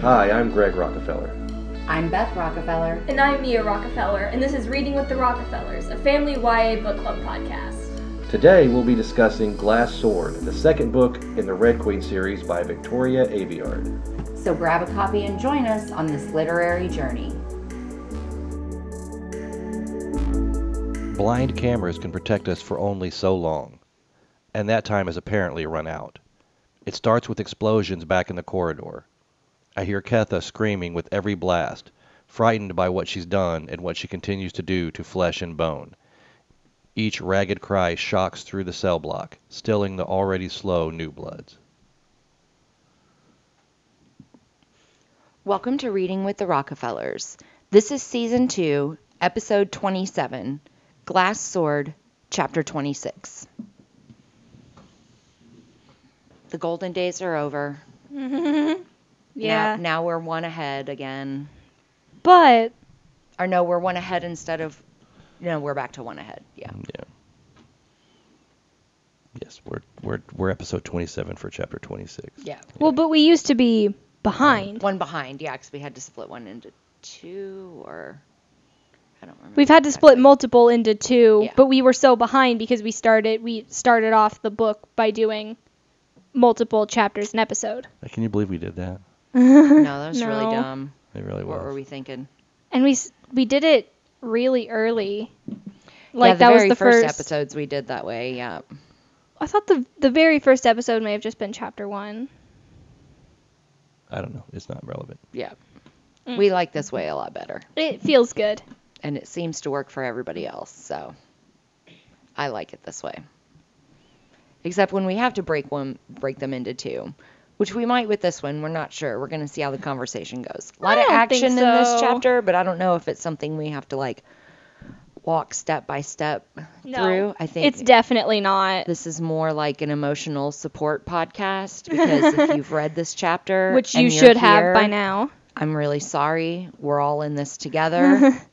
Hi, I'm Greg Rockefeller. I'm Beth Rockefeller. And I'm Mia Rockefeller, and this is Reading with the Rockefellers, a family YA book club podcast. Today we'll be discussing Glass Sword, the second book in the Red Queen series by Victoria Aveyard. So grab a copy and join us on this literary journey. Blind cameras can protect us for only so long, and that time has apparently run out. It starts with explosions back in the corridor. I hear Ketha screaming with every blast, frightened by what she's done and what she continues to do to flesh and bone. Each ragged cry shocks through the cell block, stilling the already slow new bloods. Welcome to Reading with the Rockefellers. This is season 2, episode 27, Glass Sword, chapter 26. The golden days are over. Yeah. Now, now we're one ahead again. But Or no, we're one ahead instead of. No, we're back to one ahead. Yeah. Mm, yeah. Yes, we're we're we're episode 27 for chapter 26. Yeah. well, but we used to be behind. One behind, yeah, because we had to split one into two, or I don't remember. We've had to split exactly. multiple into two, Yeah. but we were so behind because we started we started off the book by doing multiple chapters an episode. Can you believe we did that? No, that was really No. dumb. It really What was. were we thinking? And we s- we did it really early. Like yeah, the that very was the first, first episodes we did that way. Yeah. I thought the the very first episode may have just been chapter 1. I don't know. It's not relevant. Yeah. Mm. We like this way a lot better, It feels good. and it seems to work for everybody else. So I like it this way. Except when we have to break one, break them into two, which we might with this one. We're not sure. We're going to see how the conversation goes. A lot of don't think action in this chapter, but I don't know if it's something we have to like walk step by step No. through. I think It's definitely not. this is more like an emotional support podcast because if you've read this chapter, Which you you're should have by now. I'm really sorry. We're all in this together.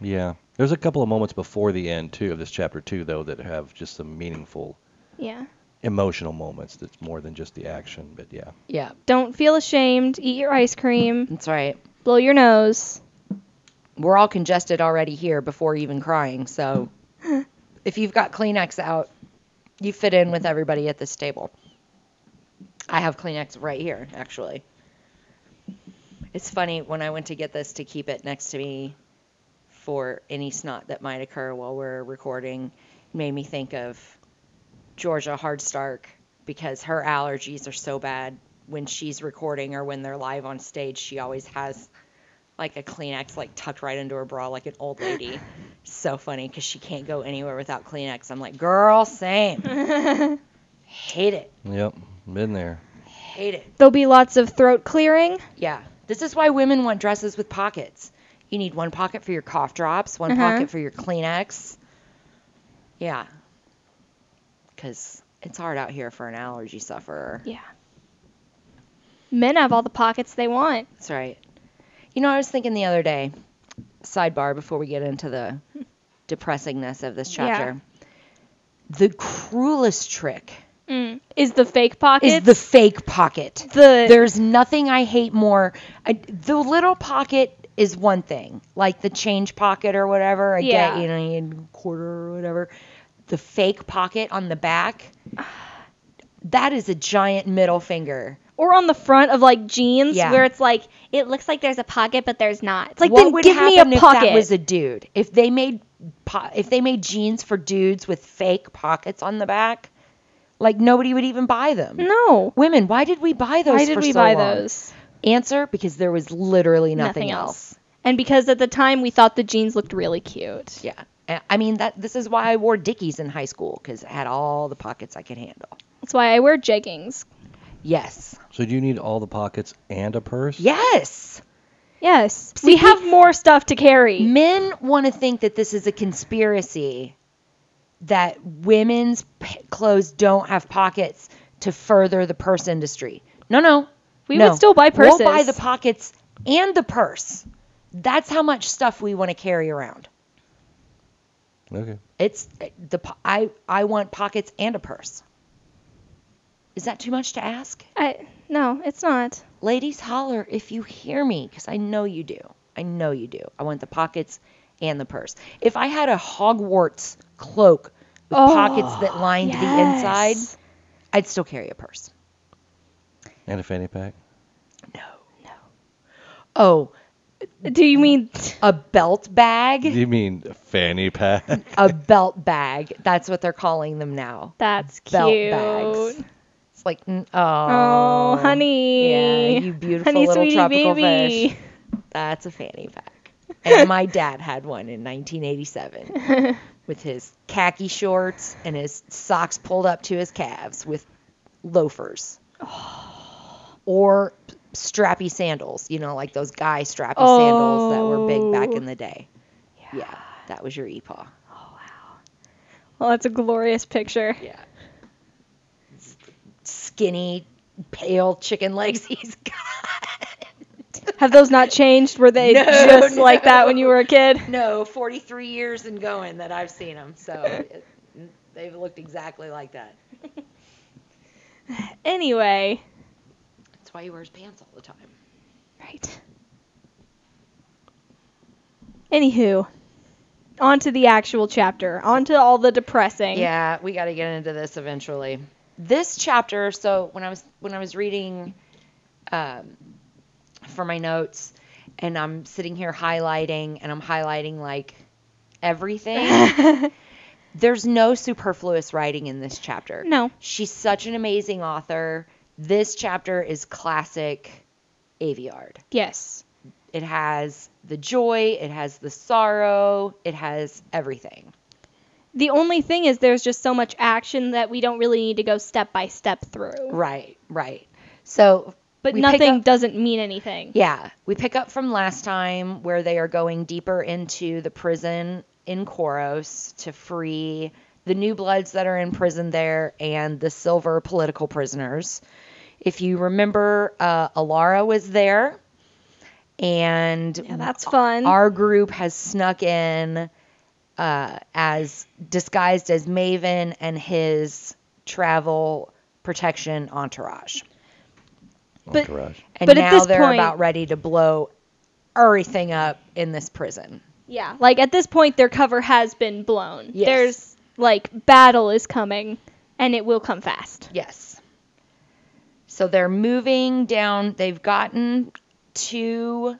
Yeah. There's a couple of moments before the end too of this chapter two though that have just some meaningful Yeah. Emotional moments that's more than just the action, but yeah. yeah, Don't feel ashamed. Eat your ice cream. that's right. Blow your nose. We're all congested already here before even crying. So if you've got Kleenex out, you fit in with everybody at this table. I have Kleenex right here, actually. It's funny when I went to get this to keep it next to me for any snot that might occur while we're recording, it made me think of Georgia Hardstark because her allergies are so bad when she's recording or when they're live on stage. She always has like a Kleenex like tucked right into her bra like an old lady. so funny because she can't go anywhere without Kleenex. I'm like, girl, same. Hate it. Yep. Been there. Hate it. There'll be lots of throat clearing. Yeah. This is why women want dresses with pockets. You need one pocket for your cough drops, one Uh-huh. pocket for your Kleenex. Yeah. Because it's hard out here for an allergy sufferer. Yeah. Men have all the pockets they want. That's right. You know, I was thinking the other day, sidebar before we get into the depressingness of this Yeah. chapter. The cruelest trick Mm. Is the fake pocket. is the fake pocket. the There's nothing I hate more. I, the little pocket is one thing, like the change pocket or whatever. I Yeah. get, you know, you a quarter or whatever. The fake pocket on the back, that is a giant middle finger. or on the front of like jeans Yeah. where it's like it looks like there's a pocket but there's not. It's like what then would give me a happen if pocket. that was a dude? If they made po- if they made jeans for dudes with fake pockets on the back, like nobody would even buy them. no. Women, why did we buy those? Why did for we so buy long? those? Answer: Because there was literally nothing, else. And because at the time we thought the jeans looked really cute. Yeah, Uh, I mean that. This is why I wore Dickies in high school because it had all the pockets I could handle. That's why I wear jeggings. Yes. So do you need all the pockets and a purse? Yes. Yes. See, we we- have more stuff to carry. Men want to think that this is a conspiracy that women's p- clothes don't have pockets to further the purse industry. No, no. We no. would still buy We'll buy the pockets and the purse. That's how much stuff we want to carry around. Okay. It's the I I want pockets and a purse. Is that too much to ask? I no, it's not. Ladies, holler if you hear me, because I know you do. I know you do. I want the pockets and the purse. If I had a Hogwarts cloak with oh, pockets that lined the inside, I'd still carry a purse. And a fanny pack. No, no. Oh, Do you mean a belt bag? Do You mean fanny pack? a belt bag. That's what they're calling them now. that's cute? Belt bags. It's like, mm, oh, Oh, honey. Yeah, you beautiful honey, little sweetie tropical baby. fish. That's a fanny pack. And my dad had one in 1987 with his khaki shorts and his socks pulled up to his calves with loafers. Or strappy sandals, you know, like those guy strappy sandals that were big back Oh. in the day. Yeah, that was your epaw. Oh, wow. Well, that's a glorious picture. Yeah. Skinny, pale chicken legs he's got. Have those not changed? Were they No, just like that when you were a kid? No, 43 years and going that I've seen them. So it, they've looked exactly like that. Anyway, why he wears pants all the time. right. Anywho, on to the actual chapter. On to all the depressing. Yeah, we got to get into this eventually. This chapter, so when I was when I was reading um, for my notes, and I'm sitting here highlighting, and I'm highlighting like everything. There's no superfluous writing in this chapter. No. She's such an amazing author. This chapter is classic Aveyard. Yes. It has the joy, it has the sorrow, it has everything. The only thing is there's just so much action that we don't really need to go step by step through. Right, right. So, But nothing up- doesn't mean anything. yeah, we pick up from last time where they are going deeper into the prison in Corros to free the new bloods that are in prison there and the silver political prisoners. If you remember, uh, Alara was there, and Yeah, that's fun. our group has snuck in uh, as disguised as Maven and his travel protection entourage. But- Entourage. And But at now this they're point- about ready to blow everything up in this prison. Yeah, like at this point, their cover has been blown. Yes. There's like battle is coming, and it will come fast. Yes. So they're moving down. They've gotten to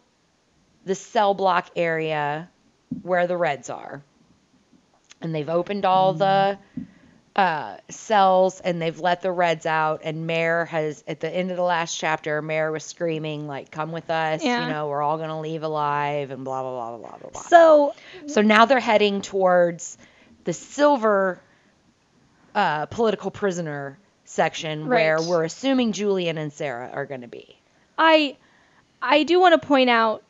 the cell block area where the Reds are. And they've opened all the uh, cells and they've let the Reds out. And Mare has, at the end of the last chapter, Mare was screaming, like, come with us. Yeah. You know, we're all going to leave alive and blah, blah, blah, blah, blah, blah, blah. So So now they're heading towards the silver uh, political prisoner section where we're assuming Julian and Sara are going to be. I I do want to point out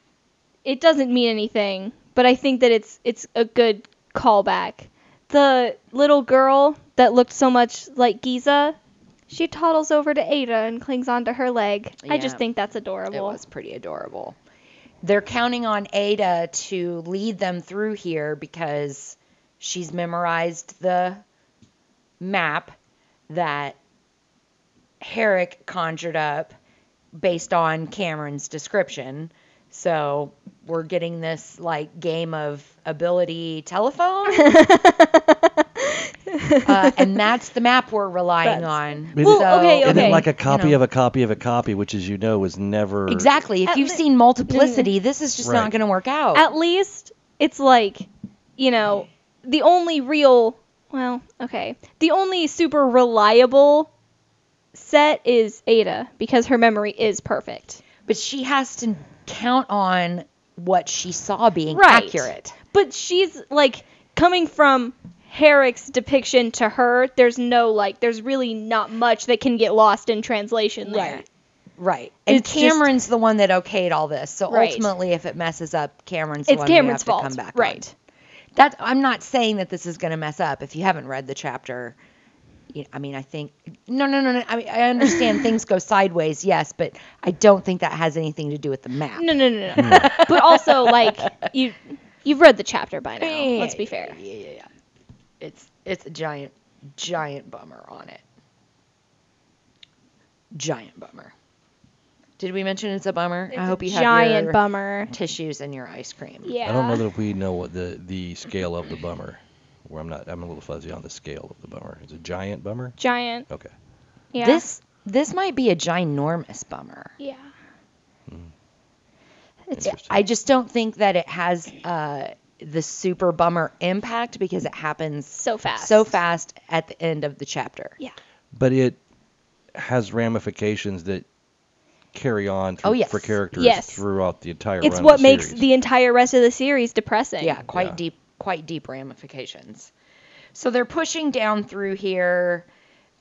it doesn't mean anything, but I think that it's it's a good callback. The little girl that looked so much like Gisa, she toddles over to Ada and clings onto her leg. I just think that's adorable. It was pretty adorable. They're counting on Ada to lead them through here because she's memorized the map that Harrick conjured up based on Cameron's description. So we're getting this like game of ability telephone. uh, and that's the map we're relying That's- on. Well, So, okay, And then okay. like a copy know. of a copy of a copy, which as you know was never Exactly. If At you've le- seen multiplicity, this is just not going to work out. At least it's like, you know, the only real, well, okay, the only super reliable set is Ada because her memory is perfect. but she has to count on what she saw being Right. accurate. But she's like coming from Harrick's depiction to her, there's no like there's really not much that can get lost in translation there. Right. Right. And It's just- Cameron's the one that okayed all this. So Right. ultimately if it messes up, Cameron's the It's one Cameron's fault. to come back right. on. That I'm not saying that this is going to mess up if you haven't read the chapter. you- I mean, I think no, no, no, no. I mean, I understand things go sideways, yes, but I don't think that has anything to do with the map. No, no, no, no. Hmm. but also like you you've read the chapter by now. Yeah, Let's be fair. Yeah, yeah, yeah. It's it's a giant, giant bummer on it. giant bummer. Did we mention it's a bummer? It's I a hope you have giant your bummer. tissues and your ice cream. Yeah. I don't know that we know what the the scale of the bummer. Where I'm not, I'm a little fuzzy on the scale of the bummer. It's a giant bummer? Giant. Okay. Yeah. This this might be a ginormous bummer. Yeah. It's Interesting. I just don't think that it has uh, the super bummer impact because it happens so fast. so fast at the end of the chapter. Yeah. But it has ramifications that carry on through, Oh, yes. for characters Yes. throughout the entire It's run what of the makes series. the entire rest of the series depressing. Yeah, quite Yeah. deep, quite deep ramifications. So they're pushing down through here,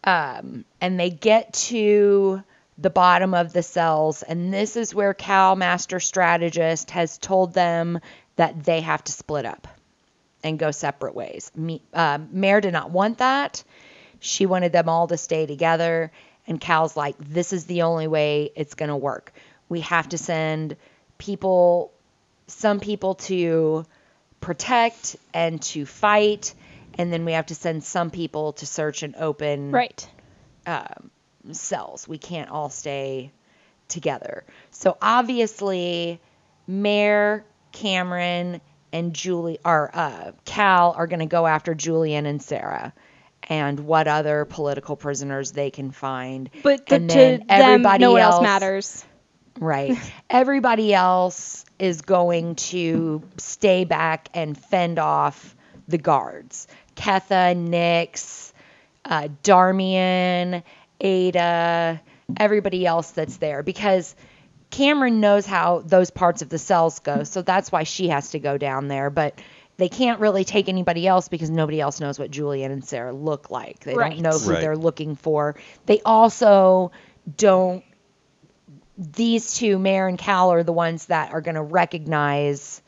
um, and they get to the bottom of the cells, and this is where Cal, Master Strategist, has told them that they have to split up and go separate ways. Me, uh, Mare did not want that. She wanted them all to stay together, and Cal's like, "This is the only way it's going to work. We have to send people, some people to." protect and to fight, and then we have to send some people to search and open Right. um, cells. We can't all stay together. So obviously, Mare Cameron and Julie or uh, Cal are going to go after Julian and Sara. And what other political prisoners they can find. But the, And to then them, everybody no one else else- matters. Right. Everybody else is going to stay back and fend off the guards. Ketha, Nix, uh, Darmian, Ada, everybody else that's there because Cameron knows how those parts of the cells go. So that's why she has to go down there. But they can't really take anybody else because nobody else knows what Julian and Sara look like. They Right. don't know who Right. they're looking for. They also don't these two, Mare and Cal, are the ones that are going to recognize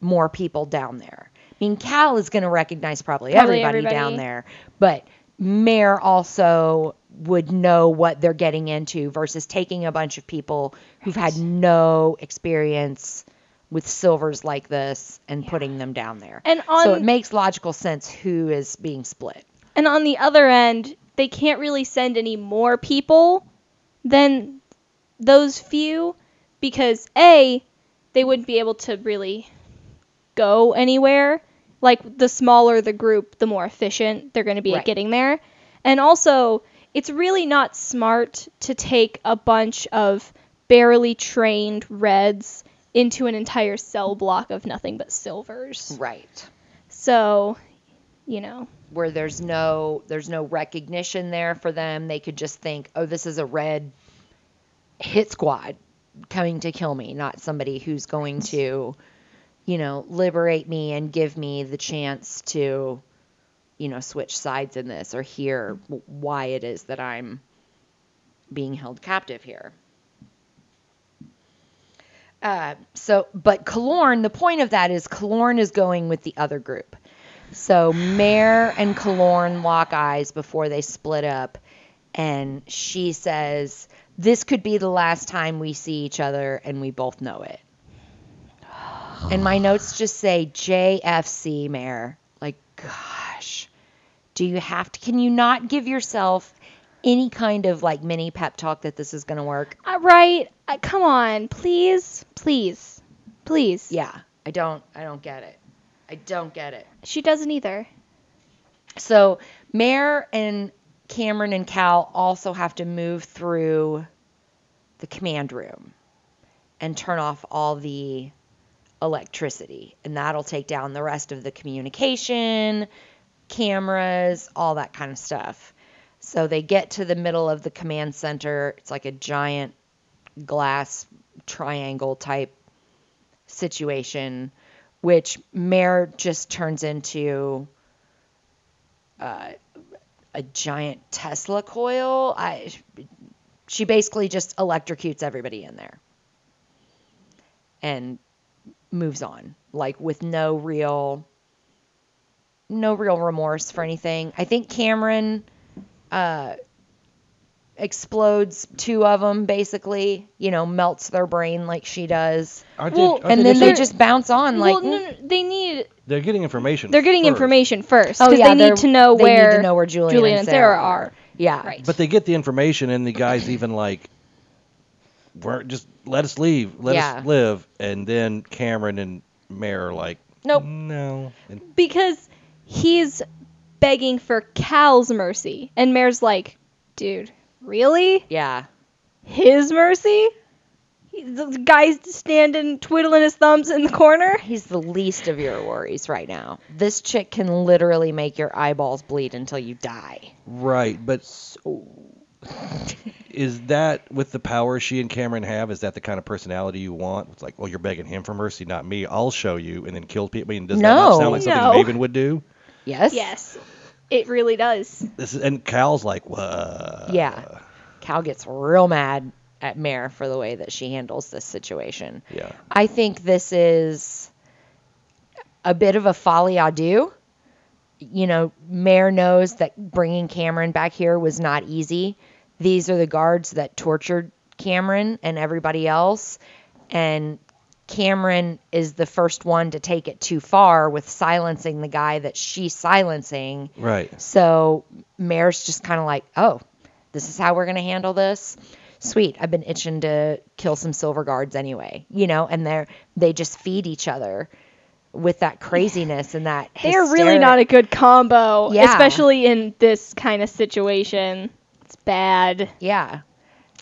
more people down there. I mean, Cal is going to recognize probably, Probably everybody, down there, but Mare also would know what they're getting into versus taking a bunch of people who've had no experience with silvers like this and putting them down there. And on so it makes logical sense who is being split. and on the other end, they can't really send any more people than those few because a they wouldn't be able to really go anywhere. Like the smaller the group, the more efficient they're going to be Right. at getting there. And also, it's really not smart to take a bunch of barely trained reds into an entire cell block of nothing but silvers. Right. So, you know, where there's no there's no recognition there for them. They could just think, "Oh, this is a red hit squad coming to kill me, not somebody who's going to, you know, liberate me and give me the chance to, you know, switch sides in this or hear why it is that I'm being held captive here." Uh, so, but Kilorn, the point of that is Kilorn is going with the other group. So Mare and Kilorn lock eyes before they split up, and she says, "This could be the last time we see each other, and we both know it." And my notes just say JFC, Mare. Like, gosh, do you have to? Can you not give yourself any kind of like mini pep talk that this is going to work? Uh, right? Uh, come on, please, please, please. Yeah, I don't. I don't get it. I don't get it. She doesn't either. So Mare and Cameron and Cal also have to move through the command room and turn off all the electricity. And that'll take down the rest of the communication, cameras, all that kind of stuff. So they get to the middle of the command center. It's like a giant glass triangle type situation, which Mare just turns into uh, a giant Tesla coil. I, she basically just electrocutes everybody in there and moves on, like with no real, no real remorse for anything. I think Cameron uh, explodes two of them, basically. You know, melts their brain like she does, Aren't Well, aren't and then they they're- just bounce on like. well, no, no, they need. they're getting information. They're getting first. information first Oh because yeah, they they're- need to know they where need to know where Julian, Julian and Sara are. Yeah. Right. But they get the information, and the guy's even like, "We're just let us leave, let Yeah. us live." And then Cameron and Mare are like, Nope. no." And because he's begging for Cal's mercy, and Mare's like, dude, really? Yeah. His mercy? He- The guy's standing twiddling his thumbs in the corner. He's the least of your worries right now. This chick can literally make your eyeballs bleed until you die. right, but is that with the power she and Cameron have? Is that the kind of personality you want? It's like, well, you're begging him for mercy, not me. I'll show you, and then kill people. I mean, does that not sound like something No. Maven would do? Yes? Yes, it really does. This is, and Cal's like, what? Yeah. Cal gets real mad at Mare for the way that she handles this situation. Yeah. I think this is a bit of a folie à deux. You know, Mare knows that bringing Cameron back here was not easy. These are the guards that tortured Cameron and everybody else. And Cameron is the first one to take it too far with silencing the guy that she's silencing. Right. So Mare's just kind of like, oh, this is how we're going to handle this. Sweet. I've been itching to kill some silver guards anyway, you know, and they're they just feed each other with that craziness and that They're really not a good combo, Yeah. especially in this kind of situation. It's bad. Yeah.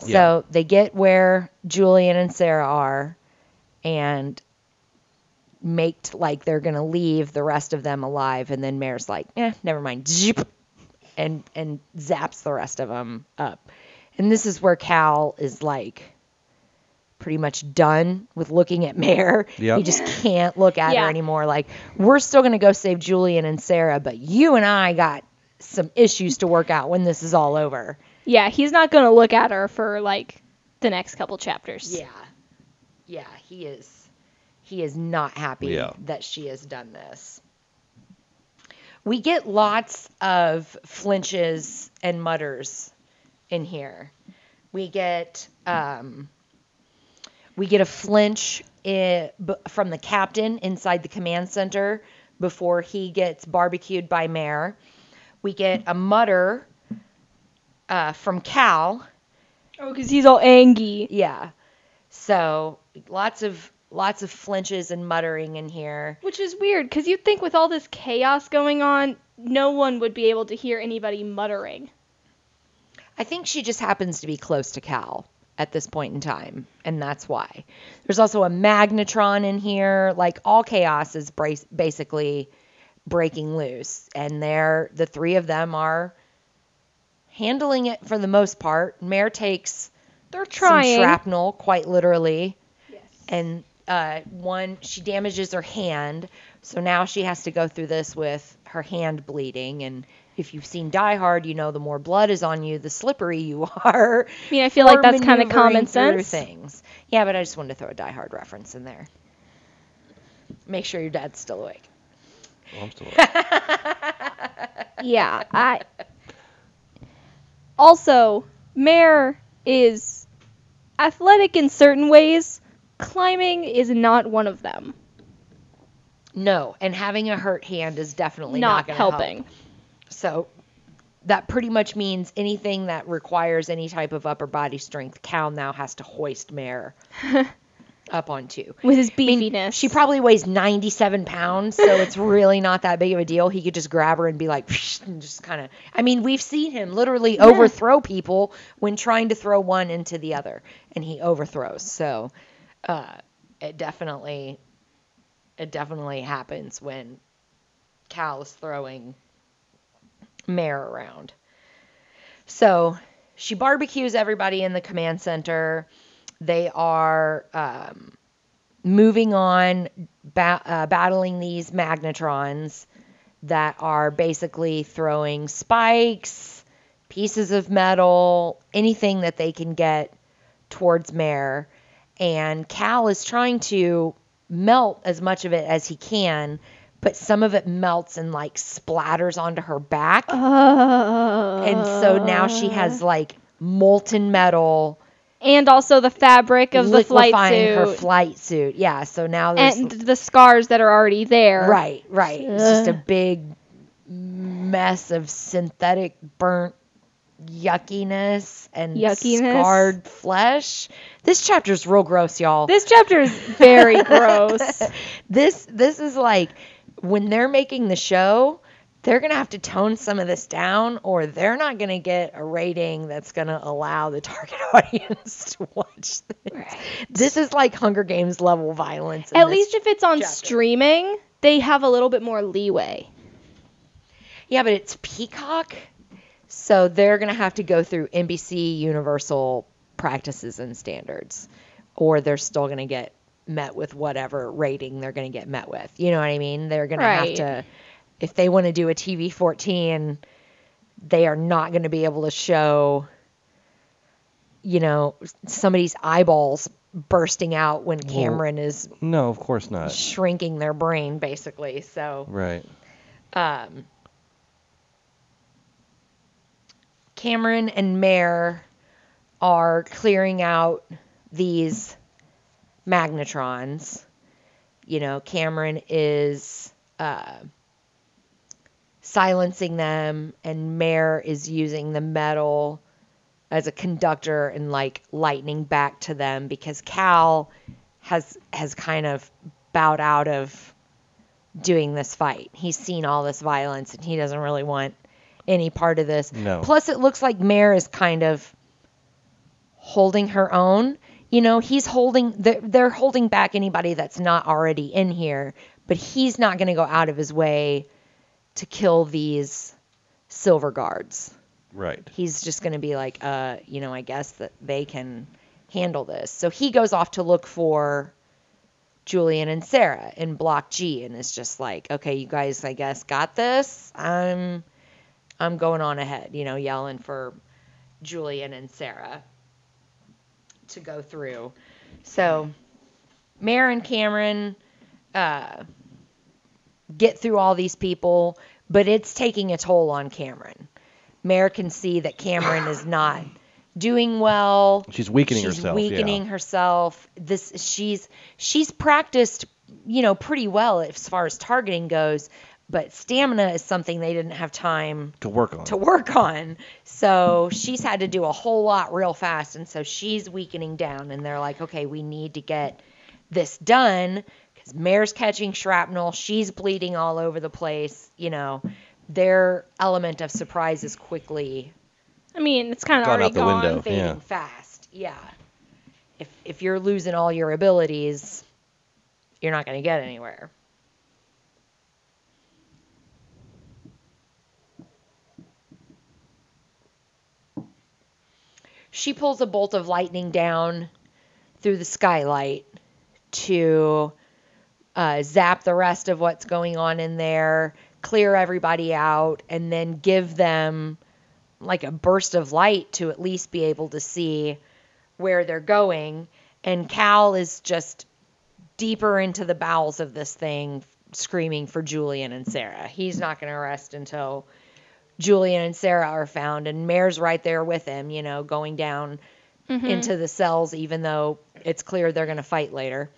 So Yeah. they get where Julian and Sara are and make like they're going to leave the rest of them alive and then Mare's like, "Eh, never mind." Zip, and and zaps the rest of them up. And this is where Cal is like pretty much done with looking at Mare. Yep. He just can't look at Yeah. her anymore like, "We're still going to go save Julian and Sara, but you and I got some issues to work out when this is all over." Yeah, he's not going to look at her for like the next couple chapters. Yeah. Yeah, he is he is not happy Yeah. that she has done this. We get lots of flinches and mutters in here. We get um, we get a flinch i- b- from the captain inside the command center before he gets barbecued by Mare. We get a mutter uh, from Cal Oh, because he's all angry. yeah. So lots of lots of flinches and muttering in here. Which is weird, because you'd think with all this chaos going on, no one would be able to hear anybody muttering. I think she just happens to be close to Cal at this point in time, and that's why. There's also a magnetron in here. Like all chaos is bra- basically breaking loose, and they're the three of them are handling it for the most part. Mare takes They're some trying. shrapnel, quite literally. And uh, one, she damages her hand, so now she has to go through this with her hand bleeding. And if you've seen Die Hard, you know the more blood is on you, the slippery you are. I mean, I feel like that's kind of common sense. Things. Yeah, but I just wanted to throw a Die Hard reference in there. Make sure your dad's still awake. Well, I'm still awake. Yeah, I. Also, Mare is athletic in certain ways. Climbing is not one of them. No, and having a hurt hand is definitely not, not helping. Help. So that pretty much means anything that requires any type of upper body strength, Cal now has to hoist Mare up onto. With his I mean, beefiness. she probably weighs 97 pounds, so it's really not that big of a deal. He could just grab her and be like, and just kind of. I mean, we've seen him literally overthrow people when trying to throw one into the other, and he overthrows. So uh, it definitely, it definitely happens when Cal is throwing Mare around. So she barbecues everybody in the command center. They are um, moving on, ba- uh, battling these magnetrons that are basically throwing spikes, pieces of metal, anything that they can get towards Mare. And Cal is trying to melt as much of it as he can, but some of it melts and like splatters onto her back. Uh, and so now she has like molten metal and also the fabric of the flight suit her flight suit. Yeah, so now there's and the scars that are already there. right, right. It's just a big mess of synthetic burnt yuckiness and Yuckiness. scarred flesh. This chapter's real gross, y'all. This chapter is very gross. this this is like when they're making the show, they're gonna have to tone some of this down, or they're not gonna get a rating that's gonna allow the target audience to watch this. This is like Hunger Games level violence. At least if it's on streaming, they have a little bit more leeway. Yeah, but it's Peacock, so they're gonna have to go through NBC Universal practices and standards, or they're still gonna get met with whatever rating they're gonna get met with. You know what I mean? They're gonna have to, if they want to do a TV 14, they are not gonna be able to show, you know, somebody's eyeballs bursting out when Cameron is No, of course not. shrinking their brain, basically. So. Right. um, Cameron and Mare are clearing out these magnetrons. You know, Cameron is uh, silencing them, and Mare is using the metal as a conductor and like lightning back to them because Cal has has kind of bowed out of doing this fight. He's seen all this violence and he doesn't really want any part of this. No. Plus, it looks like Mare is kind of holding her own. You know, he's holding, they're, they're holding back anybody that's not already in here, but he's not going to go out of his way to kill these silver guards. Right. He's just going to be like, uh, you know, I guess that they can handle this. So he goes off to look for Julian and Sara in Block G, and it's just like, okay, you guys, I guess, got this. I'm, I'm going on ahead, you know, yelling for Julian and Sara to go through. So, Mare and Cameron uh, get through all these people, but it's taking a toll on Cameron. Mare can see that Cameron is not doing well. She's weakening she's herself. yeah. weakening herself. This she's she's practiced, you know, pretty well as far as targeting goes, but stamina is something they didn't have time to work on. to work on. So she's had to do a whole lot real fast, and so she's weakening down. And they're like, okay, we need to get this done because Mare's catching shrapnel. She's bleeding all over the place. You know, their element of surprise is quickly I mean, it's kind of already out the gone. window. fading yeah. fast. Yeah. If if you're losing all your abilities, you're not going to get anywhere. She pulls a bolt of lightning down through the skylight to uh, zap the rest of what's going on in there, clear everybody out, and then give them like a burst of light to at least be able to see where they're going. And Cal is just deeper into the bowels of this thing, screaming for Julian and Sara. He's not going to rest until Julian and Sara are found, and Mare's right there with him, you know, going down into the cells, even though it's clear they're going to fight later.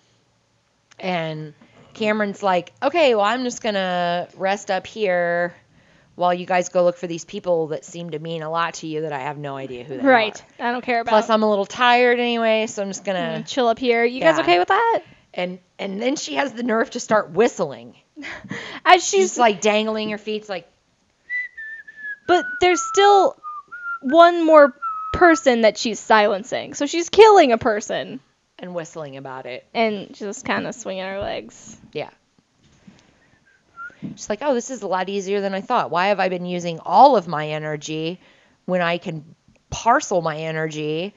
And Cameron's like, okay, well, I'm just going to rest up here while you guys go look for these people that seem to mean a lot to you that I have no idea who they Right. are. Right. I don't care about. Plus, I'm a little tired anyway, so I'm just going to. chill up here. You guys okay with that? And, and then she has the nerve to start whistling. As She's she's like dangling her feet, like, but there's still one more person that she's silencing. So she's killing a person and whistling about it. and just kind of swinging her legs. Yeah. She's like, oh, this is a lot easier than I thought. Why have I been using all of my energy when I can parcel my energy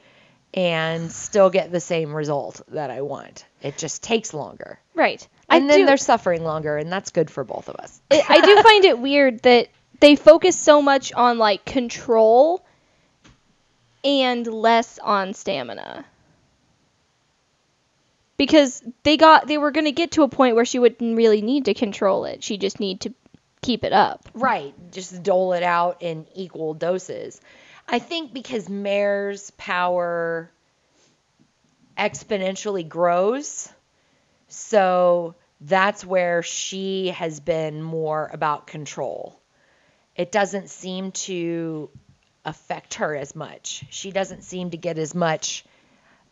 and still get the same result that I want? It just takes longer. Right. And I then do, they're suffering longer, and that's good for both of us. it, I do find it weird that they focus so much on like control and less on stamina. Because they got they were going to get to a point where she wouldn't really need to control it. She just need to keep it up. Right. Just dole it out in equal doses. I think because Mare's power exponentially grows, so that's where she has been more about control. It doesn't seem to affect her as much. She doesn't seem to get as much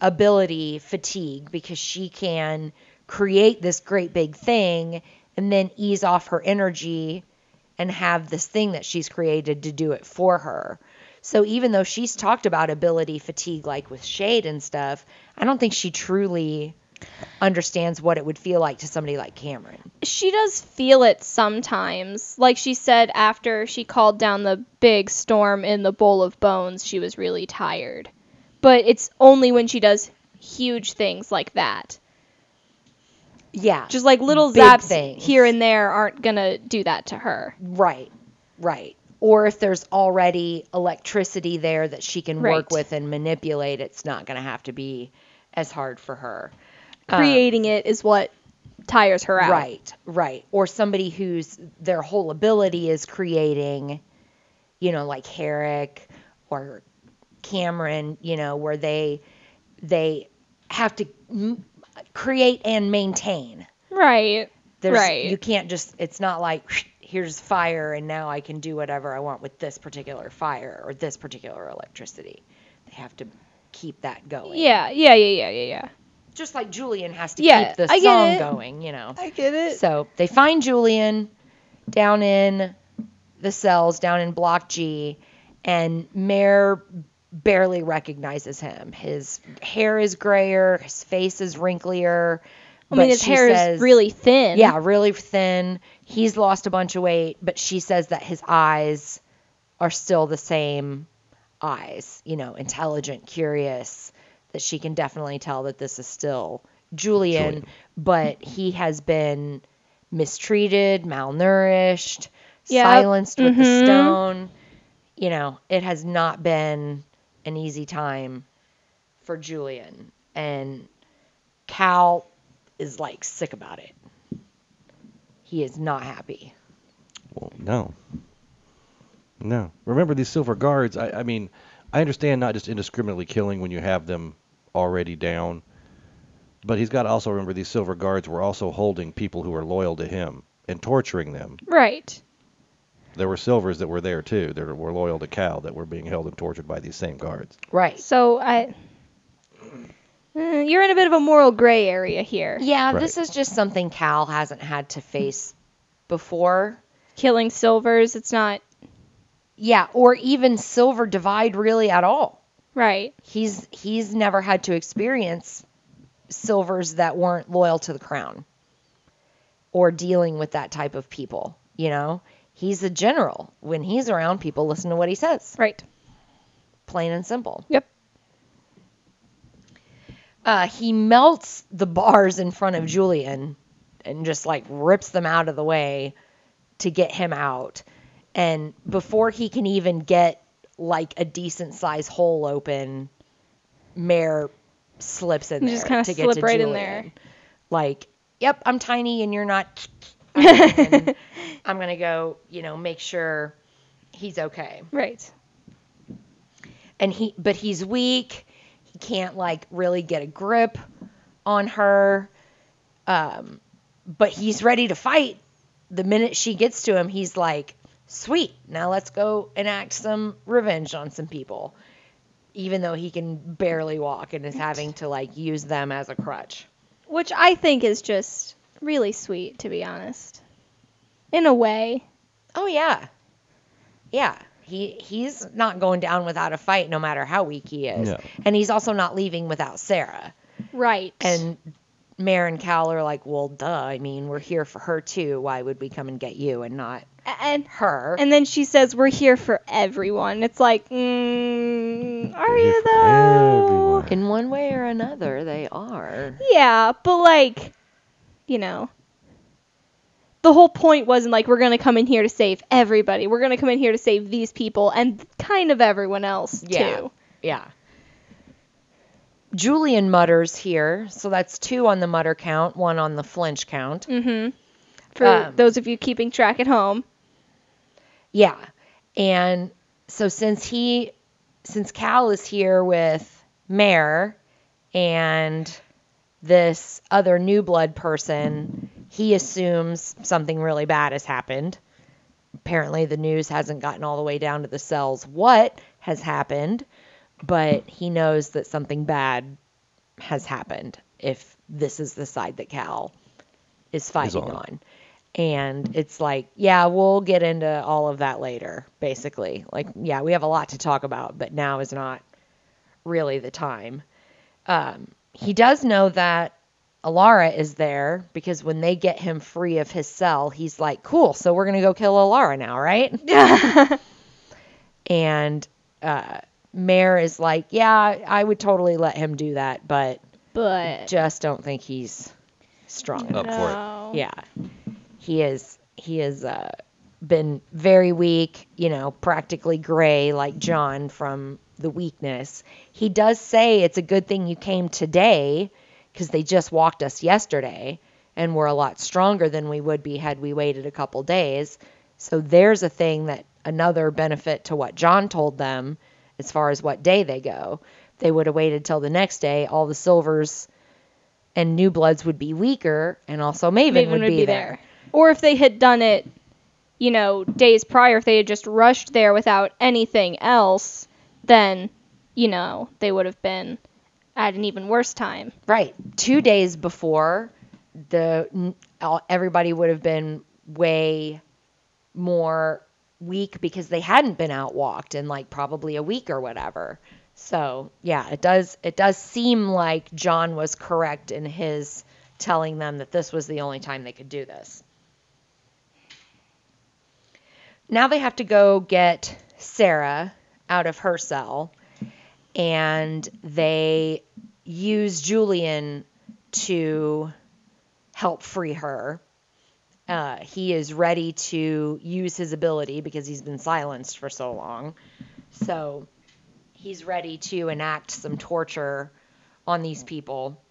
ability fatigue because she can create this great big thing and then ease off her energy and have this thing that she's created to do it for her. So even though she's talked about ability fatigue like with shade and stuff, I don't think she truly understands what it would feel like to somebody like Cameron. She does feel it sometimes. Like she said after she called down the big storm in the bowl of bones, she was really tired. But it's only when she does huge things like that. Yeah. Just like little zaps things. here and there aren't going to do that to her. Right, right. Or if there's already electricity there that she can work with and manipulate, it's not going to have to be as hard for her. Um, Creating it is what tires her out. Right, right. Or somebody whose their whole ability is creating, you know, like Harrick or Cameron, you know, where they they have to m- create and maintain. Right. There's, Right. You can't just. It's not like here's fire and now I can do whatever I want with this particular fire or this particular electricity. They have to keep that going. Yeah, yeah, yeah, yeah, yeah, yeah. Just like Julian has to Yeah, keep the I song going, you know. I get it. So they find Julian down in the cells, down in Block G, and Mare barely recognizes him. His hair is grayer, his face is wrinklier. I mean, his hair says- is really thin. yeah, really thin. He's lost a bunch of weight, but she says that his eyes are still the same eyes, you know, intelligent, curious, that she can definitely tell that this is still Julian, Julian. but he has been mistreated, malnourished, Yep. silenced with the Mhm. stone. You know, it has not been an easy time for Julian. And Cal is like sick about it. He is not happy. Well, no. No. Remember these silver guards. I, I mean, I understand not just indiscriminately killing when you have them already down, but he's got to also remember these silver guards were also holding people who are loyal to him and torturing them. Right. There were silvers that were there too, that were loyal to Cal, that were being held and tortured by these same guards. Right. So I. Eh, You're in a bit of a moral gray area here. Yeah, Right. this is just something Cal hasn't had to face before. Killing silvers, it's not Yeah, or even Silver Divide really at all. right. He's he's never had to experience silvers that weren't loyal to the crown or dealing with that type of people, you know? He's a general. When he's around people listen to what he says. Right. Plain and simple. Yep. Uh, he melts the bars in front of Julian and just like rips them out of the way to get him out. And before he can even get like a decent size hole open, Mare slips in there. You there just kinda to get slip right in there. Like, yep, I'm tiny and you're not. And I'm gonna go, you know, make sure he's okay. Right. and he but he's weak. He can't like really get a grip on her. Um but he's ready to fight. The minute she gets to him he's like sweet now let's go enact some revenge on some people. Even though he can barely walk and is having to like use them as a crutch. Which I think is just really sweet, to be honest. In a way. oh yeah yeah he he's not going down without a fight no matter how weak he is No. and he's also not leaving without sara Right. And Mare and Cal are like, well, duh. I mean, we're here for her too. Why would we come and get you and not and her? and then she says we're here for everyone. It's like, mm, are you though? everyone. In one way or another, they are. Yeah, but like, you know, the whole point wasn't like we're gonna come in here to save everybody. We're gonna come in here to save these people and kind of everyone else Yeah. too. Yeah. Julian mutters here. So that's two on the mutter count, one on the flinch count. Mm-hmm. For Um, those of you keeping track at home. Yeah. And so since he since Cal is here with Mare and this other new blood person, he assumes something really bad has happened. Apparently the news hasn't gotten all the way down to the cells. What has happened, but he knows that something bad has happened if this is the side that Cal is fighting on. on. And it's like, yeah, we'll get into all of that later, basically. Like, yeah, we have a lot to talk about, but now is not really the time. Um, he does know that Elara is there because when they get him free of his cell, he's like, cool, so we're going to go kill Elara now, right? and uh, Mare is like, yeah, I would totally let him do that, but But just don't think he's strong enough. For it. no. Yeah, he is. He has uh, been very weak. You know, practically gray like John from the weakness. He does say it's a good thing you came today because they just walked us yesterday and we're a lot stronger than we would be had we waited a couple days. So there's a thing that another benefit to what Jon told them as far as what day they go. If they would have waited till the next day, all the silvers and new bloods would be weaker and also Maven, Maven would, be, there. Or if they had done it, you know, days prior, if they had just rushed there without anything else, then, you know, they would have been at an even worse time. Right. Two days before, the everybody would have been way more weak because they hadn't been out walked in like probably a week or whatever. So yeah, it does it does seem like Jon was correct in his telling them that this was the only time they could do this. Now they have to go get Sara out of her cell and they use Julian to help free her. Uh, he is ready to use his ability because he's been silenced for so long. So he's ready to enact some torture on these people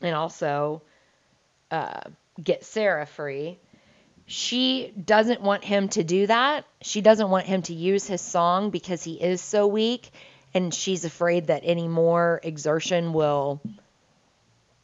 and also uh, get Sara free. She doesn't want him to do that. She doesn't want him to use his song because he is so weak and she's afraid that any more exertion will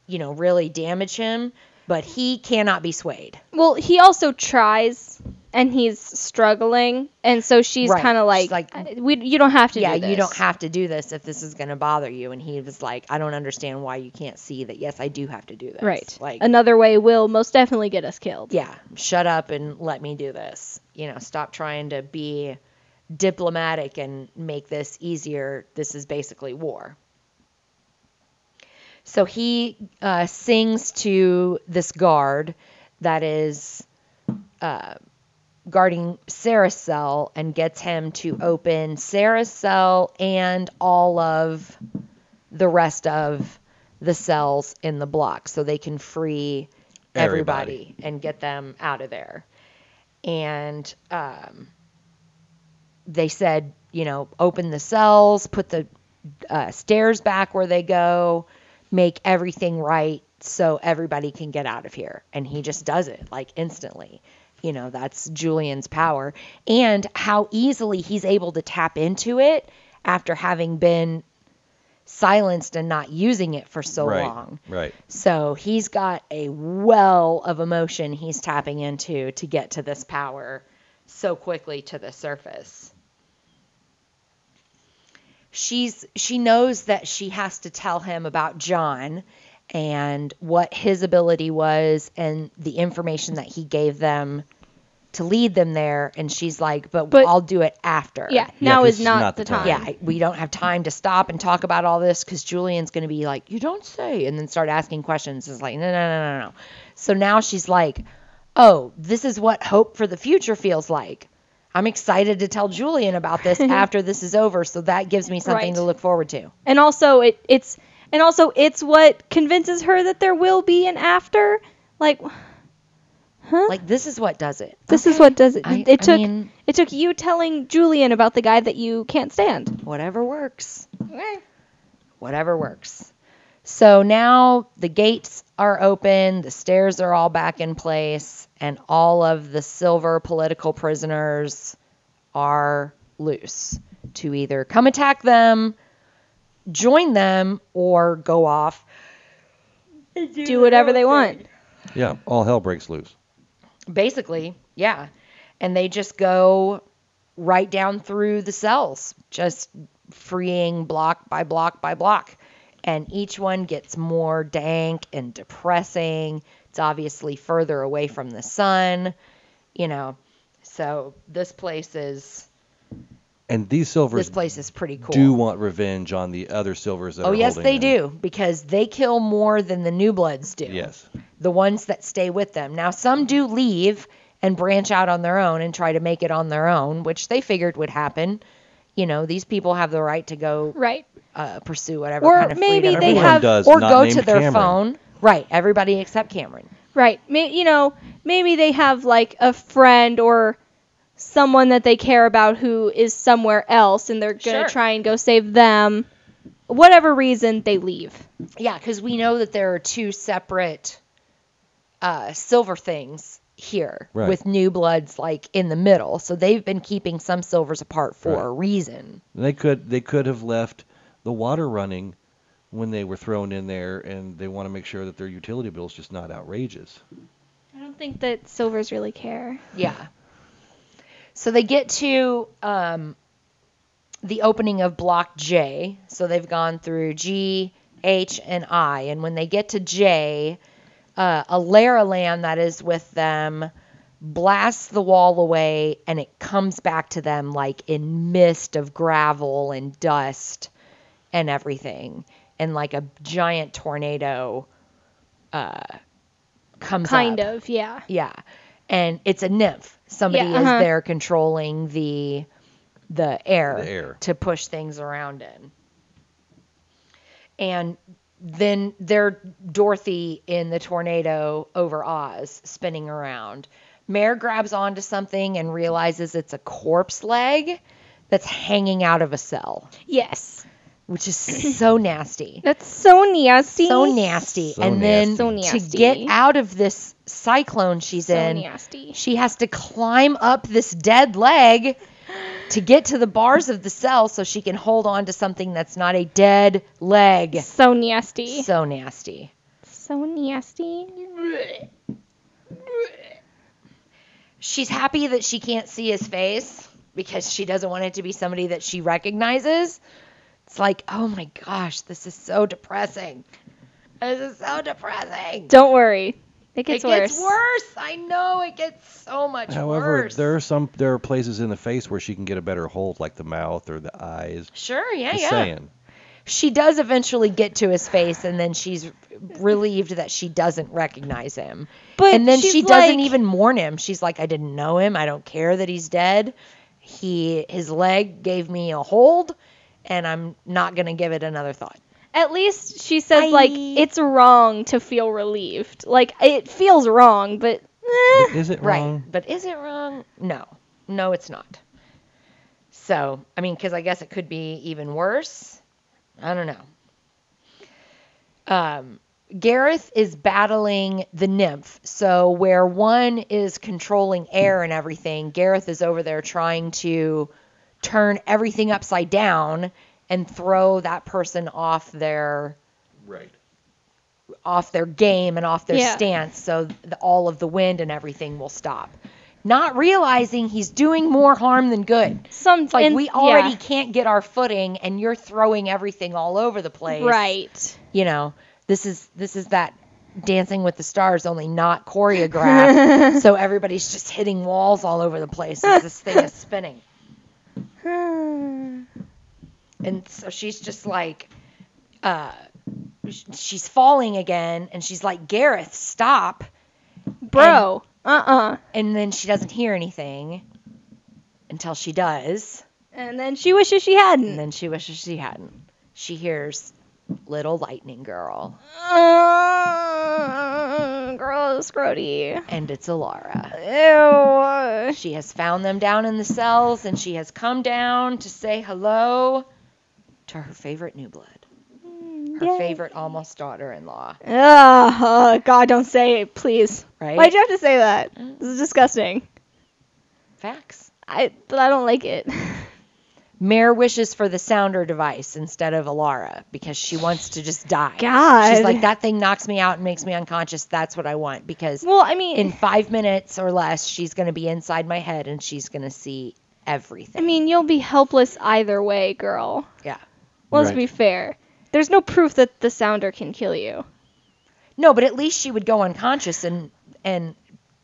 you know really damage him but he cannot be swayed Well, he also tries, and he's struggling, and so she's Right. kind of like, like, "Uh, "We, you don't have to yeah do you don't this." have to do this if this is going to bother you and he was like i don't understand why you can't see that yes i do have to do this Right. like Another way will most definitely get us killed. yeah shut up and let me do this you know stop trying to be diplomatic and make this easier this is basically war so he uh, sings to this guard that is uh, guarding Sara's cell and gets him to open Sara's cell and all of the rest of the cells in the block so they can free everybody, Everybody. and get them out of there. And um, they said, you know, open the cells, put the uh, stairs back where they go, make everything right so everybody can get out of here. And he just does it like instantly. You know, that's Julian's power. And how easily he's able to tap into it after having been silenced and not using it for so right. long. Right. So he's got a well of emotion he's tapping into to get to this power so quickly to the surface. She's she knows that she has to tell him about Jon and what his ability was and the information that he gave them to lead them there and she's like but, But- I'll do it after. Yeah, Yeah, now 'cause is not, not the the time. time. Yeah, we don't have time to stop and talk about all this because Julian's going to be like, "You don't say," and then start asking questions. It's like, no, no, no, no, no. So now she's like, "Oh, this is what hope for the future feels like." I'm excited to tell Julian about this after this is over, so that gives me something Right. to look forward to. And also it it's and also it's what convinces her that there will be an after. Like huh? Like this is what does it. this is what does it. I- it I took mean- it took you telling Julian about the guy that you can't stand. whatever works. Okay. Whatever works. So now the gates are open, the stairs are all back in place, and all of the silver political prisoners are loose to either come attack them, join them, or go off. Do whatever they want. Yeah. All hell breaks loose. Basically, yeah. And they just go right down through the cells, just freeing block by block by block. And each one gets more dank and depressing. It's obviously further away from the sun, you know. So this place is And these silvers this place is pretty cool. do want revenge on the other silvers that oh are yes, they them. do because they kill more than the new bloods do. Yes. the ones that stay with them. Now, some do leave and branch out on their own and try to make it on their own, which they figured would happen. You know, these people have the right to go Right. Uh, pursue whatever Or kind of maybe freedom they have- does, or go to their Cameron. phone. Right, everybody except Cameron. Right. May, you know, maybe they have like a friend or someone that they care about who is somewhere else and they're going to Sure. try and go save them. Whatever reason, they leave. Yeah, because we know that there are two separate uh, silver things here Right. with new bloods like in the middle. So they've been keeping some silvers apart for Right. a reason. They could they could have left the water running when they were thrown in there, and they want to make sure that their utility bill's just not outrageous. I don't think that silvers really care. Yeah. So they get to um, the opening of Block J. So they've gone through G, H, and I. And when they get to J, uh, a Lerolan that is with them blasts the wall away and it comes back to them like in mist of gravel and dust and everything. And like a giant tornado uh, comes Kind up. of, yeah. Yeah. And it's a nymph. Somebody Yeah, is uh-huh. there controlling the the air, The air. to push things around in. And then they're Dorothy in the tornado over Oz spinning around. Mare grabs onto something and realizes it's a corpse leg that's hanging out of a cell, Yes. Which is so nasty That's so nasty. so nasty. So and then nasty. So to get nasty. out of this cyclone she's So in, nasty. she has to climb up this dead leg to get to the bars of the cell so she can hold on to something that's not a dead leg. So nasty. So nasty. So nasty. She's happy that she can't see his face because she doesn't want it to be somebody that she recognizes. It's like, oh my gosh, this is so depressing. This is so depressing. Don't worry. It gets it worse. It gets worse. I know it gets so much worse. However, worse. there are some there are places in the face where she can get a better hold, like the mouth or the eyes. Sure, yeah, Just yeah. saying. She does eventually get to his face, and then she's relieved that she doesn't recognize him. But and then she's she doesn't like- even mourn him. She's like, I didn't know him. I don't care that he's dead. He his leg gave me a hold, and I'm not gonna give it another thought. At least she says like it's wrong to feel relieved. Like it feels wrong, but eh. Is it wrong? Right. wrong? But is it wrong? No. No, it's not. So, I mean, because I guess it could be even worse. I don't know. Um, Gareth is battling the nymph. So, where one is controlling air and everything, Gareth is over there trying to turn everything upside down and throw that person off their Right. off their game and off their Yeah. stance so the, all of the wind and everything will stop. Not realizing he's doing more harm than good. some It's like and- we already yeah. can't get our footing and you're throwing everything all over the place. right. You know, this is this is that dancing with the stars only not choreographed. so everybody's just hitting walls all over the place as this thing is spinning. And so she's just like, uh, she's falling again, and she's like, Gareth, stop. Bro. Uh-uh. And then she doesn't hear anything until she does, And then she wishes she hadn't. And then she wishes she hadn't. She hears Little Lightning Girl, Uh, gross, grody. and it's Elara. Ew. She has found them down in the cells, and she has come down to say hello to her favorite new blood, her Yay. favorite almost daughter-in-law, Ugh, oh, God, don't say it, please. right? Why'd you have to say that? This is disgusting. Facts. I, but I don't like it. Mare wishes for the sounder device instead of Elara because she wants to just die. God. She's like, that thing knocks me out and makes me unconscious. That's what I want because Well, I mean, in five minutes or less, she's going to be inside my head and she's going to see everything. I mean, you'll be helpless either way, girl. yeah. Let's Right. be fair. There's no proof that the sounder can kill you. No, but at least she would go unconscious and and